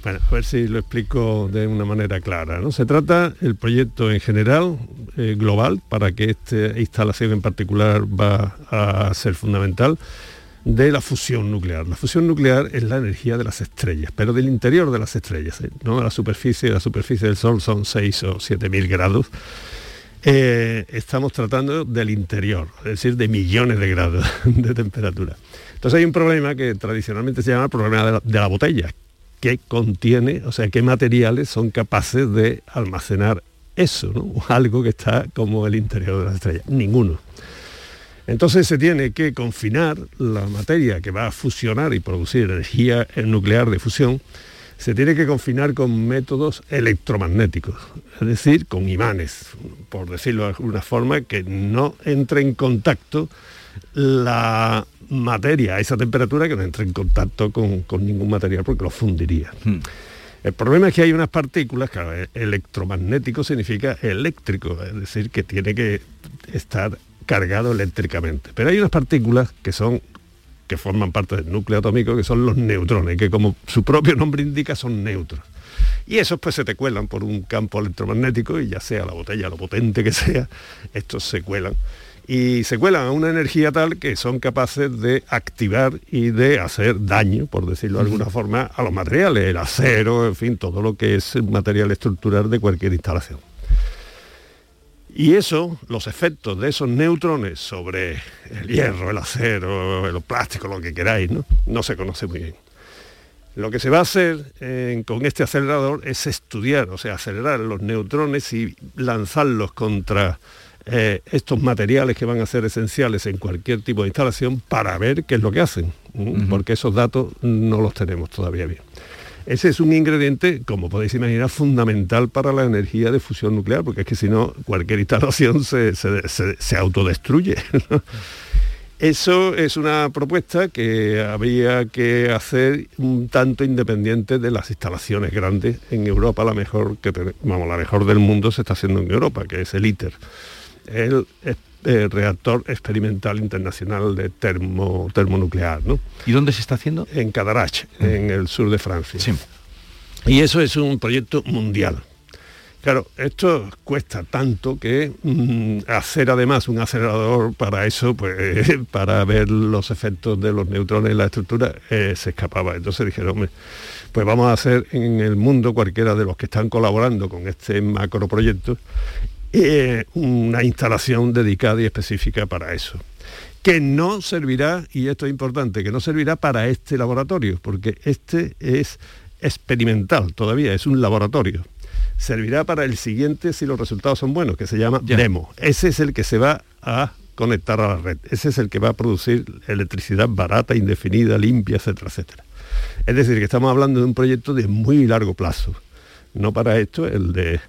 Bueno, a ver si lo explico de una manera clara. ¿no? Se trata el proyecto en general, eh, global, para que esta instalación en particular va a ser fundamental, de la fusión nuclear. La fusión nuclear es la energía de las estrellas, pero del interior de las estrellas, ¿eh? no la superficie, la superficie del Sol son 6 o 7 mil grados. Eh, estamos tratando del interior, es decir, de millones de grados <laughs> de temperatura. Entonces hay un problema que tradicionalmente se llama el problema de la botella, qué contiene, o sea, qué materiales son capaces de almacenar eso, <laughs> algo que está como el interior de la estrella. Ninguno. Entonces se tiene que confinar la materia que va a fusionar y producir energía nuclear de fusión, se tiene que confinar con métodos electromagnéticos, es decir, con imanes, por decirlo de alguna forma, que no entre en contacto la materia a esa temperatura que no entre en contacto con, ningún material porque lo fundiría. Hmm. El problema es que hay unas partículas, claro, e-, electromagnético significa eléctrico, es decir, que tiene que estar cargado eléctricamente. Pero hay unas partículas que son que forman parte del núcleo atómico, que son los neutrones, que como su propio nombre indica son neutros. Y esos pues se te cuelan por un campo electromagnético y ya sea la botella, lo potente que sea, estos se cuelan y se cuelan a una energía tal que son capaces de activar y de hacer daño, por decirlo de alguna forma, a los materiales, el acero, en fin, todo lo que es material estructural de cualquier instalación. Y eso, los efectos de esos neutrones sobre el hierro, el acero, el plástico, lo que queráis, no, no se conoce muy bien. Lo que se va a hacer con este acelerador es estudiar, o sea, acelerar los neutrones y lanzarlos contra eh, estos materiales que van a ser esenciales en cualquier tipo de instalación para ver qué es lo que hacen, porque esos datos no los tenemos todavía bien. Ese es un ingrediente, como podéis imaginar, fundamental para la energía de fusión nuclear, porque es que si no, cualquier instalación se, autodestruye. <laughs> Eso es una propuesta que había que hacer un tanto independiente de las instalaciones grandes en Europa, la mejor que vamos, la mejor del mundo se está haciendo en Europa, que es el ITER, el, el reactor experimental internacional de termo, termonuclear. ¿no? ¿Y dónde se está haciendo? En Cadarache, en el sur de Francia. Y eso es un proyecto mundial. Claro, esto cuesta tanto que mm, hacer además un acelerador para eso, pues <laughs> para ver los efectos de los neutrones en la estructura, eh, se escapaba. Entonces dijeron, hombre, pues vamos a hacer en el mundo, cualquiera de los que están colaborando con este macroproyecto, eh, una instalación dedicada y específica para eso que no servirá, y esto es importante, que no servirá para este laboratorio, porque este es experimental todavía, es un laboratorio servirá para el siguiente si los resultados son buenos, que se llama demo. Ese es el que se va a conectar a la red. Ese es el que va a producir electricidad barata, indefinida, limpia, etcétera, etcétera. Es decir, que estamos hablando de un proyecto de muy largo plazo. No para esto, el de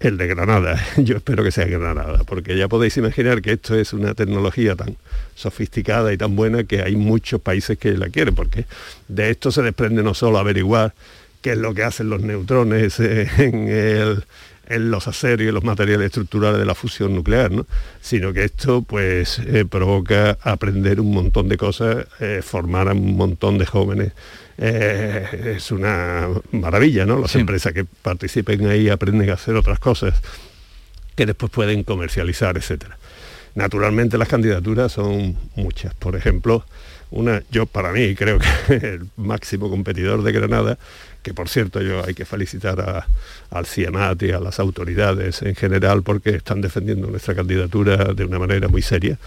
el de Granada. <laughs> Yo espero que sea Granada, porque ya podéis imaginar que esto es una tecnología tan sofisticada y tan buena que hay muchos países que la quieren, porque de esto se desprende no solo averiguar qué es lo que hacen los neutrones <laughs> en, los aceros y los materiales estructurales de la fusión nuclear, sino que esto pues eh, provoca aprender un montón de cosas, eh, formar a un montón de jóvenes. Eh, es una maravilla, ¿no? Las empresas que participen ahí aprenden a hacer otras cosas que después pueden comercializar, etcétera. Naturalmente las candidaturas son muchas. Por ejemplo, una, yo para mí creo que <laughs> el máximo competidor de Granada que por cierto yo hay que felicitar al CIEMAT y a las autoridades en general porque están defendiendo nuestra candidatura de una manera muy seria,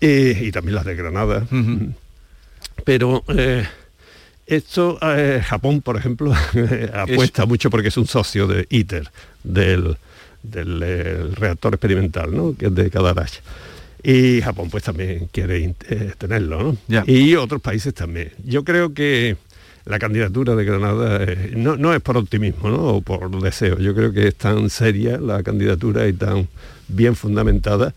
y, también las de Granada. Pero eh, esto, eh, Japón, por ejemplo, <laughs> apuesta mucho porque es un socio de ITER, del, del reactor experimental, ¿no? que es de Cadarache y Japón pues también quiere eh, tenerlo, ¿no? Y otros países también. Yo creo que la candidatura de Granada eh, no, es por optimismo ¿no? o por deseo, yo creo que es tan seria la candidatura y tan bien fundamentada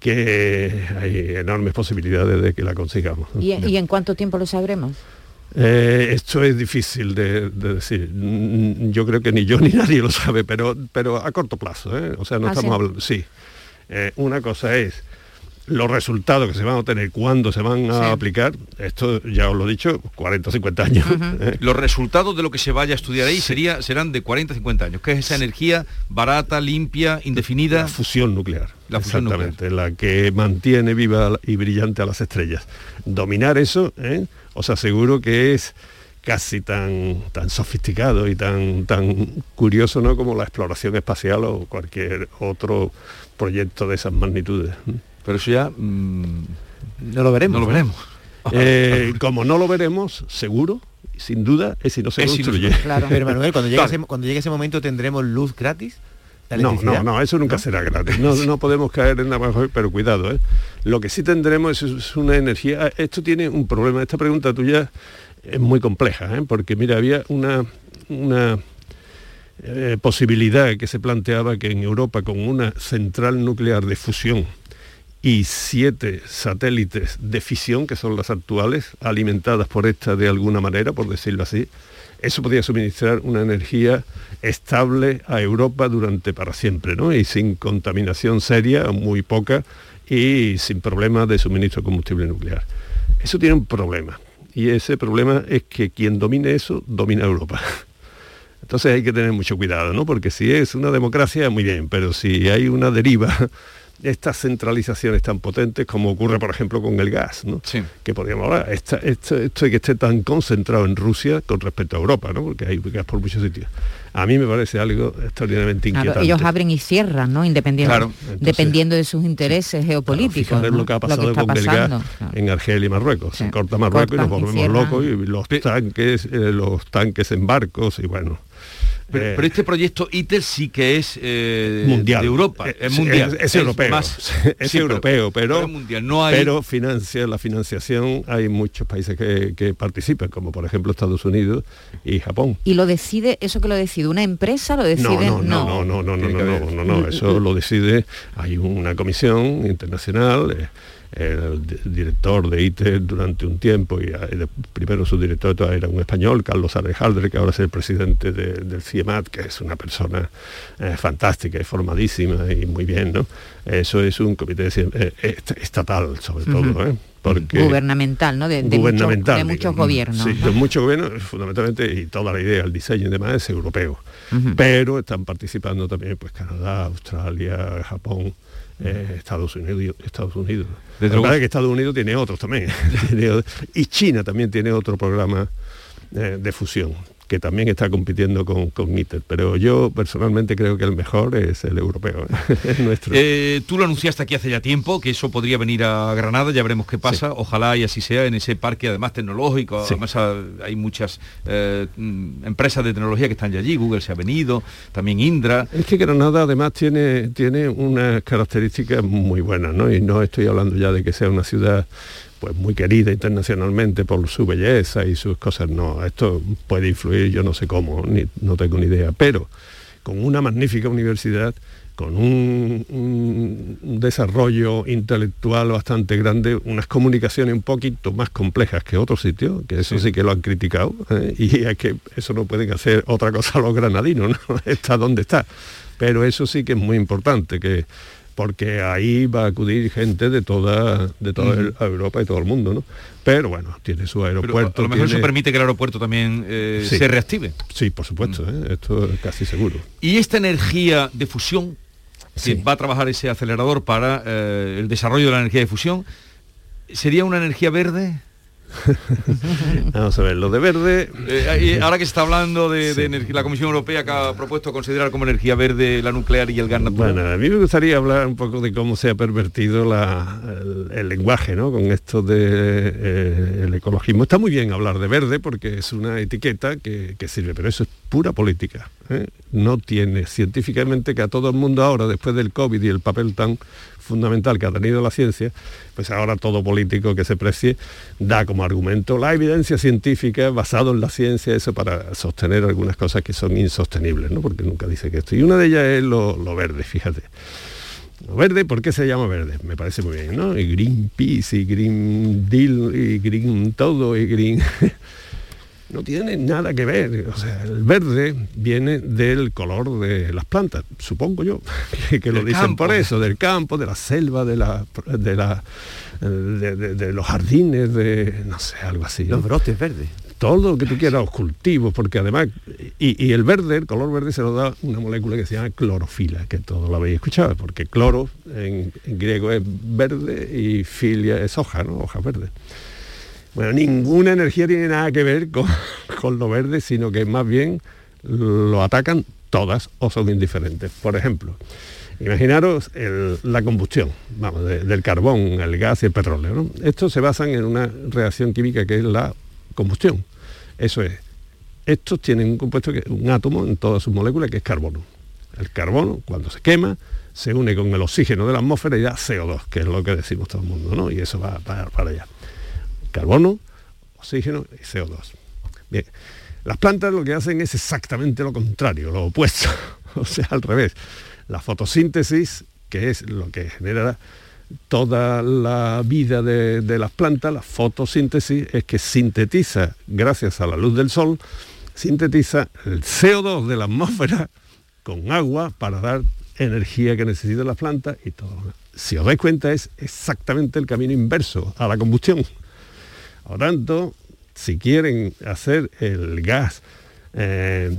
que hay enormes posibilidades de que la consigamos. ¿Y, en cuánto tiempo lo sabremos? Eh, esto es difícil de, decir. Mm, yo creo que ni yo ni <laughs> nadie lo sabe, pero, pero a corto plazo. ¿eh? O sea, no ¿Ah, estamos hablando. Sí. una cosa es los resultados que se van a obtener, cuándo se van a aplicar, esto ya os lo he dicho, 40 o 50 años. ¿eh? Los resultados de lo que se vaya a estudiar ahí sería, serán de 40 o 50 años, que es esa energía barata, limpia, indefinida. La fusión nuclear. La fusión Exactamente, la que mantiene viva y brillante a las estrellas. Dominar eso, ¿eh? os aseguro que es casi tan, tan sofisticado y tan, tan curioso ¿no? como la exploración espacial o cualquier otro proyecto de esas magnitudes. Pero eso ya mm, no lo veremos. No lo veremos. Eh, como no lo veremos, seguro, sin duda, es si no se construye. Claro. Pero Manuel, cuando llegue, ese, cuando llegue ese momento tendremos luz gratis. No, no, no, eso nunca será gratis. No, no podemos caer en la mejor, pero cuidado. ¿eh? Lo que sí tendremos es, una energía. Esto tiene un problema. Esta pregunta tuya es muy compleja, ¿eh? porque mira, había una, una posibilidad que se planteaba que en Europa con una central nuclear de fusión y siete satélites de fisión, que son las actuales, alimentadas por esta de alguna manera, por decirlo así, eso podría suministrar una energía estable a Europa durante para siempre, ¿no? Y sin contaminación seria, muy poca, y sin problemas de suministro de combustible nuclear. Eso tiene un problema, y ese problema es que quien domine eso, domina Europa. <laughs> Entonces hay que tener mucho cuidado, ¿no? Porque si es una democracia, muy bien, pero si hay una deriva estas centralizaciones tan potentes como ocurre por ejemplo con el gas, ¿no? que podríamos hablar, esto, de que esté tan concentrado en Rusia con respecto a Europa, ¿no? porque hay gas por muchos sitios. A mí me parece algo extraordinariamente inquietante. ellos abren y cierran, ¿no? Independiendo, dependiendo de sus intereses geopolíticos. lo que ha pasado con el gas en Argelia y Marruecos. Se corta Marruecos y nos volvemos locos y los tanques, eh, los tanques en barcos y bueno. Eh, pero, este proyecto ITER sí que es eh, mundial. de Europa, es mundial. Es, europeo, es, europeo, pero, pero, financia la financiación, hay muchos países que, participan, como por ejemplo Estados Unidos y Japón. ¿Y lo decide, eso que lo decide una empresa, lo decide? No, no, no, no, no, no, no, no, no, eso lo decide, hay una comisión internacional, el director de ITER durante un tiempo, y, eh, primero su director era un español, Carlos Alejandre, que ahora es el presidente del CIEMAT, que es una persona eh, fantástica y formadísima y muy bien, ¿no? Eso es un comité estatal, sobre todo, ¿eh? Porque gubernamental, ¿no? De, gubernamental, de muchos gobiernos. Sí, de muchos gobiernos, fundamentalmente, y toda la idea, el diseño y demás es europeo. Pero están participando también pues Canadá, Australia, Japón, eh, Estados Unidos. Estados Unidos. que Estados Unidos tiene otros también. <laughs> y China también tiene otro programa eh, de fusión que también está compitiendo con, con pero yo personalmente creo que el mejor es el europeo, <laughs> es nuestro. Eh, tú lo anunciaste aquí hace ya tiempo, que eso podría venir a Granada, ya veremos qué pasa, ojalá y así sea, en ese parque además tecnológico, además hay muchas eh, mm, empresas de tecnología que están ya allí, Google se ha venido, también Indra. Es que Granada además tiene, tiene unas características muy buenas, ¿no? Y no estoy hablando ya de que sea una ciudad pues muy querida internacionalmente por su belleza y sus cosas. No, esto puede influir, yo no sé cómo, ni, no tengo ni idea, pero con una magnífica universidad, con un, desarrollo intelectual bastante grande, unas comunicaciones un poquito más complejas que otros sitios, que eso sí, que lo han criticado, ¿eh? y es que eso no pueden hacer otra cosa los granadinos, ¿no? <laughs> está donde está. Pero eso sí que es muy importante, que porque ahí va a acudir gente de toda, de toda Europa y todo el mundo, ¿no? Pero bueno, tiene su aeropuerto. a lo mejor eso permite que el aeropuerto también eh, se reactive. Sí, por supuesto, ¿eh? esto es casi seguro. Y esta energía de fusión, que va a trabajar ese acelerador para eh, el desarrollo de la energía de fusión, ¿sería una energía verde? <laughs> Vamos a ver, lo de verde... Eh, ahora que se está hablando de, la Comisión Europea que ha propuesto considerar como energía verde la nuclear y el gas natural. Bueno, a mí me gustaría hablar un poco de cómo se ha pervertido el, lenguaje, ¿no? Con esto del de, eh, ecologismo. Está muy bien hablar de verde porque es una etiqueta que, sirve, pero eso es pura política. ¿eh? No tiene científicamente que a todo el mundo ahora, después del COVID y el papel tan fundamental que ha tenido la ciencia, pues ahora todo político que se precie da como argumento la evidencia científica basado en la ciencia, eso para sostener algunas cosas que son insostenibles, ¿no? porque nunca dice que esto. Y una de ellas es lo, verde, fíjate. Lo verde, ¿por qué se llama verde? Me parece muy bien, ¿no? Y Greenpeace, y Green Deal, y Green todo, y Green... <laughs> no tiene nada que ver. O sea, el verde viene del color de las plantas, supongo yo, <laughs> que, lo dicen por eso, del campo, de la selva, de la de la de, los jardines, de no sé, algo así. Los brotes verdes. Todo lo que tú quieras, los cultivos, porque además, y, el verde, el color verde se lo da una molécula que se llama clorofila, que todo lo habéis escuchado, porque cloro en, en griego es verde y filia es hoja, ¿no? Hoja verde. Bueno, ninguna energía tiene nada que ver <laughs> con, lo verde, sino que más bien lo atacan todas o son indiferentes. Por ejemplo, imaginaros la combustión, vamos, del carbón, el gas y el petróleo. ¿no? Estos se basan en una reacción química que es la combustión. Eso es, estos tienen un compuesto, que, un átomo en todas sus moléculas que es carbono. El carbono, cuando se quema, se une con el oxígeno de la atmósfera y da CO2, que es lo que decimos todo el mundo, ¿no? Y eso va para allá carbono, oxígeno y CO2. Bien, las plantas lo que hacen es exactamente lo contrario, lo opuesto, <laughs> o sea, al revés. La fotosíntesis, que es lo que genera toda la vida de, las plantas, la fotosíntesis es que sintetiza, gracias a la luz del sol, sintetiza el CO2 de la atmósfera con agua para dar energía que necesitan las plantas y todo. Si os dais cuenta es exactamente el camino inverso a la combustión. Por tanto, si quieren hacer el gas eh,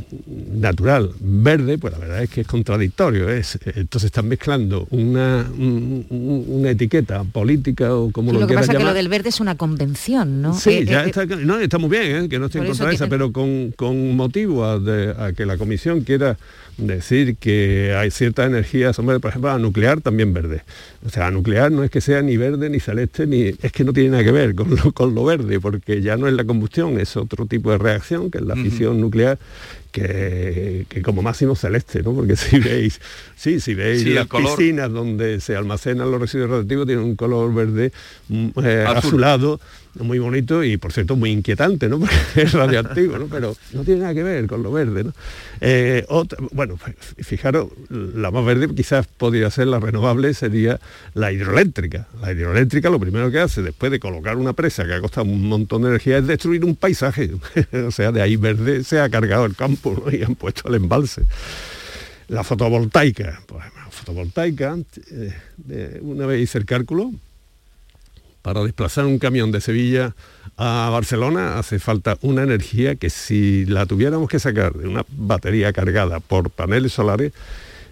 natural verde, pues la verdad es que es contradictorio. Es, entonces están mezclando una, una etiqueta política o como lo, lo que pasa es que lo del verde es una convención, ¿no? Sí, eh, ya eh, está, no, está muy bien, que no estoy en contra de esa, pero con, motivo a que la comisión quiera decir que hay ciertas energías, hombre, por ejemplo, la nuclear también verde. O sea, la nuclear no es que sea ni verde ni celeste, ni es que no tiene nada que ver con lo, con lo verde, porque ya no es la combustión, es otro tipo de reacción, que es la fisión nuclear, que, como máximo celeste, ¿no? Porque si veis, sí, si veis las piscinas donde se almacenan los residuos radioactivos, tienen un color verde mm, eh, azulado muy bonito y por cierto muy inquietante, ¿no? <laughs> Porque es radioactivo, ¿no? Pero no tiene nada que ver con lo verde, ¿no? Eh, bueno, fijaros, la más verde quizás podría ser la renovable, sería la hidroeléctrica. La hidroeléctrica lo primero que hace después de colocar una presa que ha costado un montón de energía es destruir un paisaje. <laughs> o sea, de ahí verde se ha cargado el campo y han puesto el embalse. La fotovoltaica, pues fotovoltaica, eh, una vez hice el cálculo, para desplazar un camión de Sevilla a Barcelona hace falta una energía que si la tuviéramos que sacar de una batería cargada por paneles solares,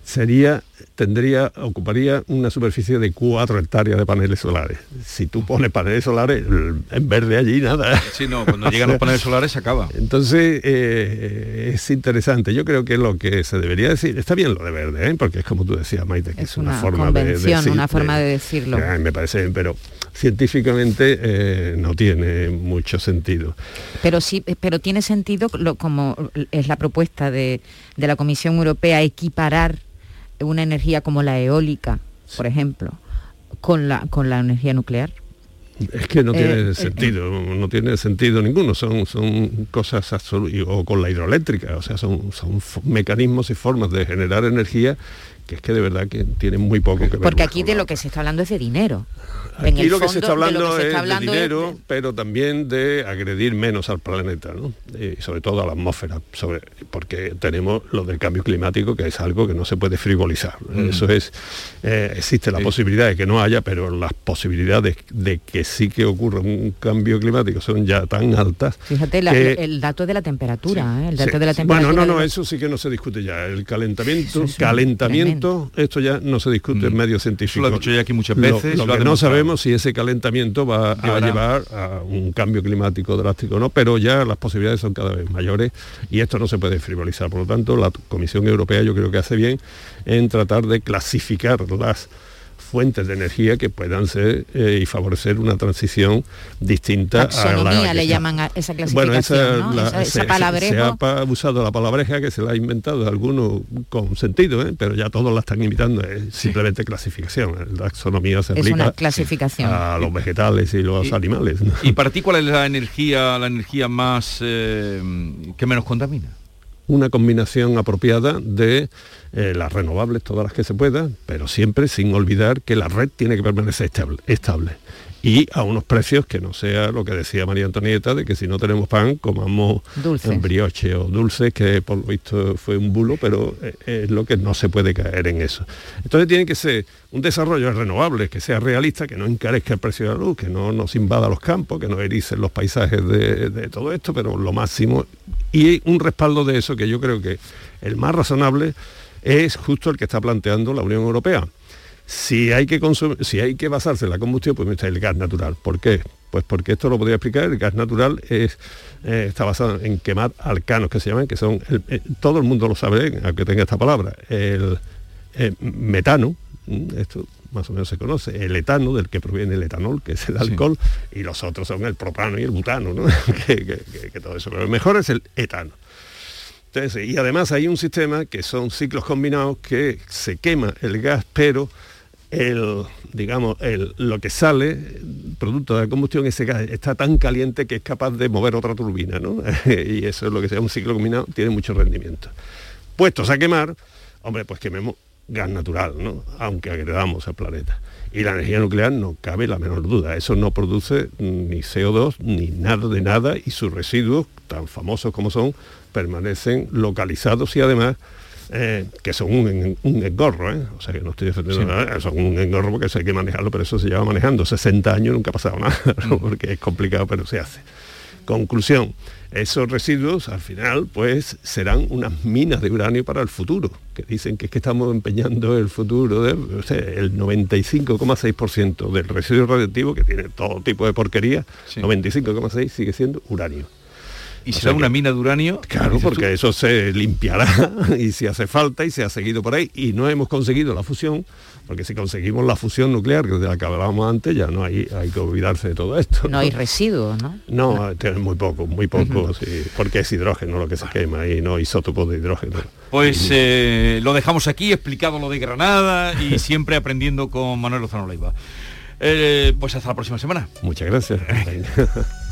sería, tendría, ocuparía una superficie de 4 hectáreas de paneles solares. Si tú pones paneles solares, en verde allí nada. Sí, no, cuando llegan los paneles solares se acaba. Entonces, eh, es interesante. Yo creo que lo que se debería decir, está bien lo de verde, ¿eh? porque es como tú decías, Maite, que es, una, forma de, decir, una forma de, decirlo. me parece bien, pero científicamente eh, no tiene mucho sentido. Pero sí, pero tiene sentido como es la propuesta de, de la Comisión Europea equiparar una energía como la eólica, por ejemplo, con la, con la energía nuclear? Es que no tiene eh, eh, sentido, no tiene sentido ninguno, son, son cosas absolutas, o con la hidroeléctrica, o sea, son, son mecanismos y formas de generar energía que es que de verdad que tienen muy poco que ver. Porque aquí de lo que se está hablando es de dinero. Aquí lo que se está hablando es de dinero, pero también de agredir menos al planeta, ¿no? y sobre todo a la atmósfera, sobre, porque tenemos lo del cambio climático, que es algo que no se puede frivolizar. Mm. Eso es, eh, existe la posibilidad de que no haya, pero las posibilidades de que sí que ocurra un cambio climático son ya tan altas. Fíjate, el dato de la temperatura, ¿eh? el dato de la temperatura. Bueno, no, no, eso sí que no se discute ya. El calentamiento, calentamiento, esto ya no se discute en mm. medio científico. Lo he dicho ya aquí muchas veces. Lo, que no sabemos si ese calentamiento va a llevar a un cambio climático drástico no, pero ya las posibilidades son cada vez mayores y esto no se puede frivolizar. Por lo tanto, la Comisión Europea yo creo que hace bien en tratar de clasificar las fuentes de energía que puedan ser eh, y favorecer una transición distinta a la le llaman a esa clasificación, bueno, esa, se, ha usado la palabreja que se la ha inventado algunos con sentido, ¿eh? pero ya todos la están imitando, es simplemente clasificación. La taxonomía se aplica una clasificación. a los vegetales y los animales. ¿Y para ti cuál es la energía, la energía más eh, que menos contamina? Una combinación apropiada de eh, las renovables, todas las que se puedan, pero siempre sin olvidar que la red tiene que permanecer estable, y a unos precios que no sea lo que decía María Antonieta, de que si no tenemos pan, comamos dulce. brioche o dulce, que por lo visto fue un bulo, pero eh, es lo que no se puede caer en eso. Entonces tiene que ser un desarrollo renovable, que sea realista, que no encarezca el precio de la luz, que no nos invada los campos, que no ericen los paisajes de, de todo esto, pero lo máximo, y un respaldo de eso que yo creo que el más razonable es justo el que está planteando la Unión Europea. Si hay que, si hay que basarse en la combustión, pues está el gas natural. ¿Por qué? Pues porque esto lo podría explicar, el gas natural es, eh, está basado en quemar alcanos que se llaman, que son, eh, todo el mundo lo sabe, aunque tenga esta palabra, el eh, metano, esto más o menos se conoce, el etano, del que proviene el etanol, que es el alcohol, y los otros son el propano y el butano, ¿no? <laughs> que, que, todo eso. Pero mejor es el etano y además hay un sistema que son ciclos combinados que se quema el gas, pero el, digamos, el, lo que sale, producto de la combustión, ese gas está tan caliente que es capaz de mover otra turbina, ¿no? <laughs> y eso es lo que se llama un ciclo combinado, tiene mucho rendimiento. Puestos a quemar, hombre, pues quememos gas natural, ¿no? Aunque agredamos al planeta. Y la energía nuclear no cabe la menor duda. Eso no produce ni CO2 ni nada de nada y sus residuos, tan famosos como son, permanecen localizados y además eh, que son un, engorro, ¿eh? o sea que no estoy defendiendo nada, son un engorro porque eso hay que manejarlo, pero eso se lleva manejando 60 años, nunca ha pasado nada, <laughs> mm. porque es complicado, pero se hace. Conclusión, esos residuos al final pues serán unas minas de uranio para el futuro, que dicen que es que estamos empeñando el futuro de el 95,6% del residuo radioactivo que tiene todo tipo de porquería, 95,6 sigue siendo uranio y será una mina de uranio. Claro, porque eso se limpiará <laughs> y si hace falta y se ha seguido por ahí. Y no hemos conseguido la fusión, porque si conseguimos la fusión nuclear, que de la que hablábamos antes, ya no hay, hay que olvidarse de todo esto. No, hay residuos, ¿no? No, tiene muy poco, muy poco, porque es hidrógeno lo que se quema y no isótopos de hidrógeno. Pues eh, lo dejamos aquí, explicado lo de Granada y <laughs> siempre aprendiendo con Manuel Lozano Leiva. Eh, pues hasta la próxima semana. Muchas gracias. <laughs>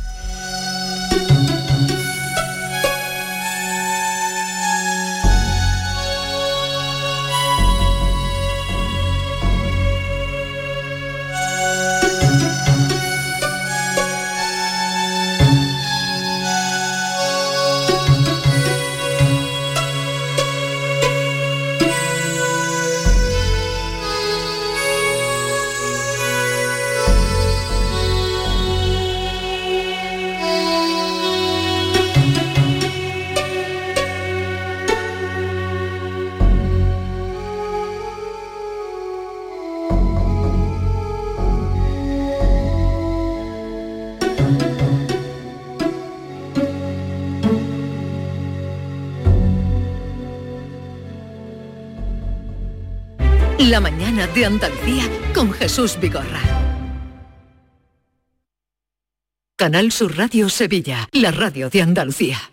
de Andalucía con Jesús Vigorra. Canal Sur Radio Sevilla, la radio de Andalucía.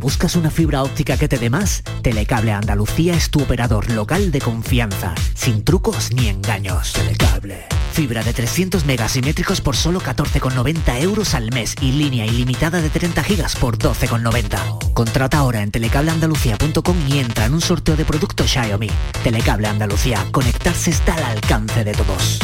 ¿Buscas una fibra óptica que te dé más? Telecable Andalucía es tu operador local de confianza, sin trucos ni engaños. Telecable. Fibra de 300 megasimétricos por solo 14,90 euros al mes y línea ilimitada de 30 gigas por 12,90. Contrata ahora en telecableandalucía.com y entra en un sorteo de productos Xiaomi. Telecable Andalucía. Conectarse está al alcance de todos.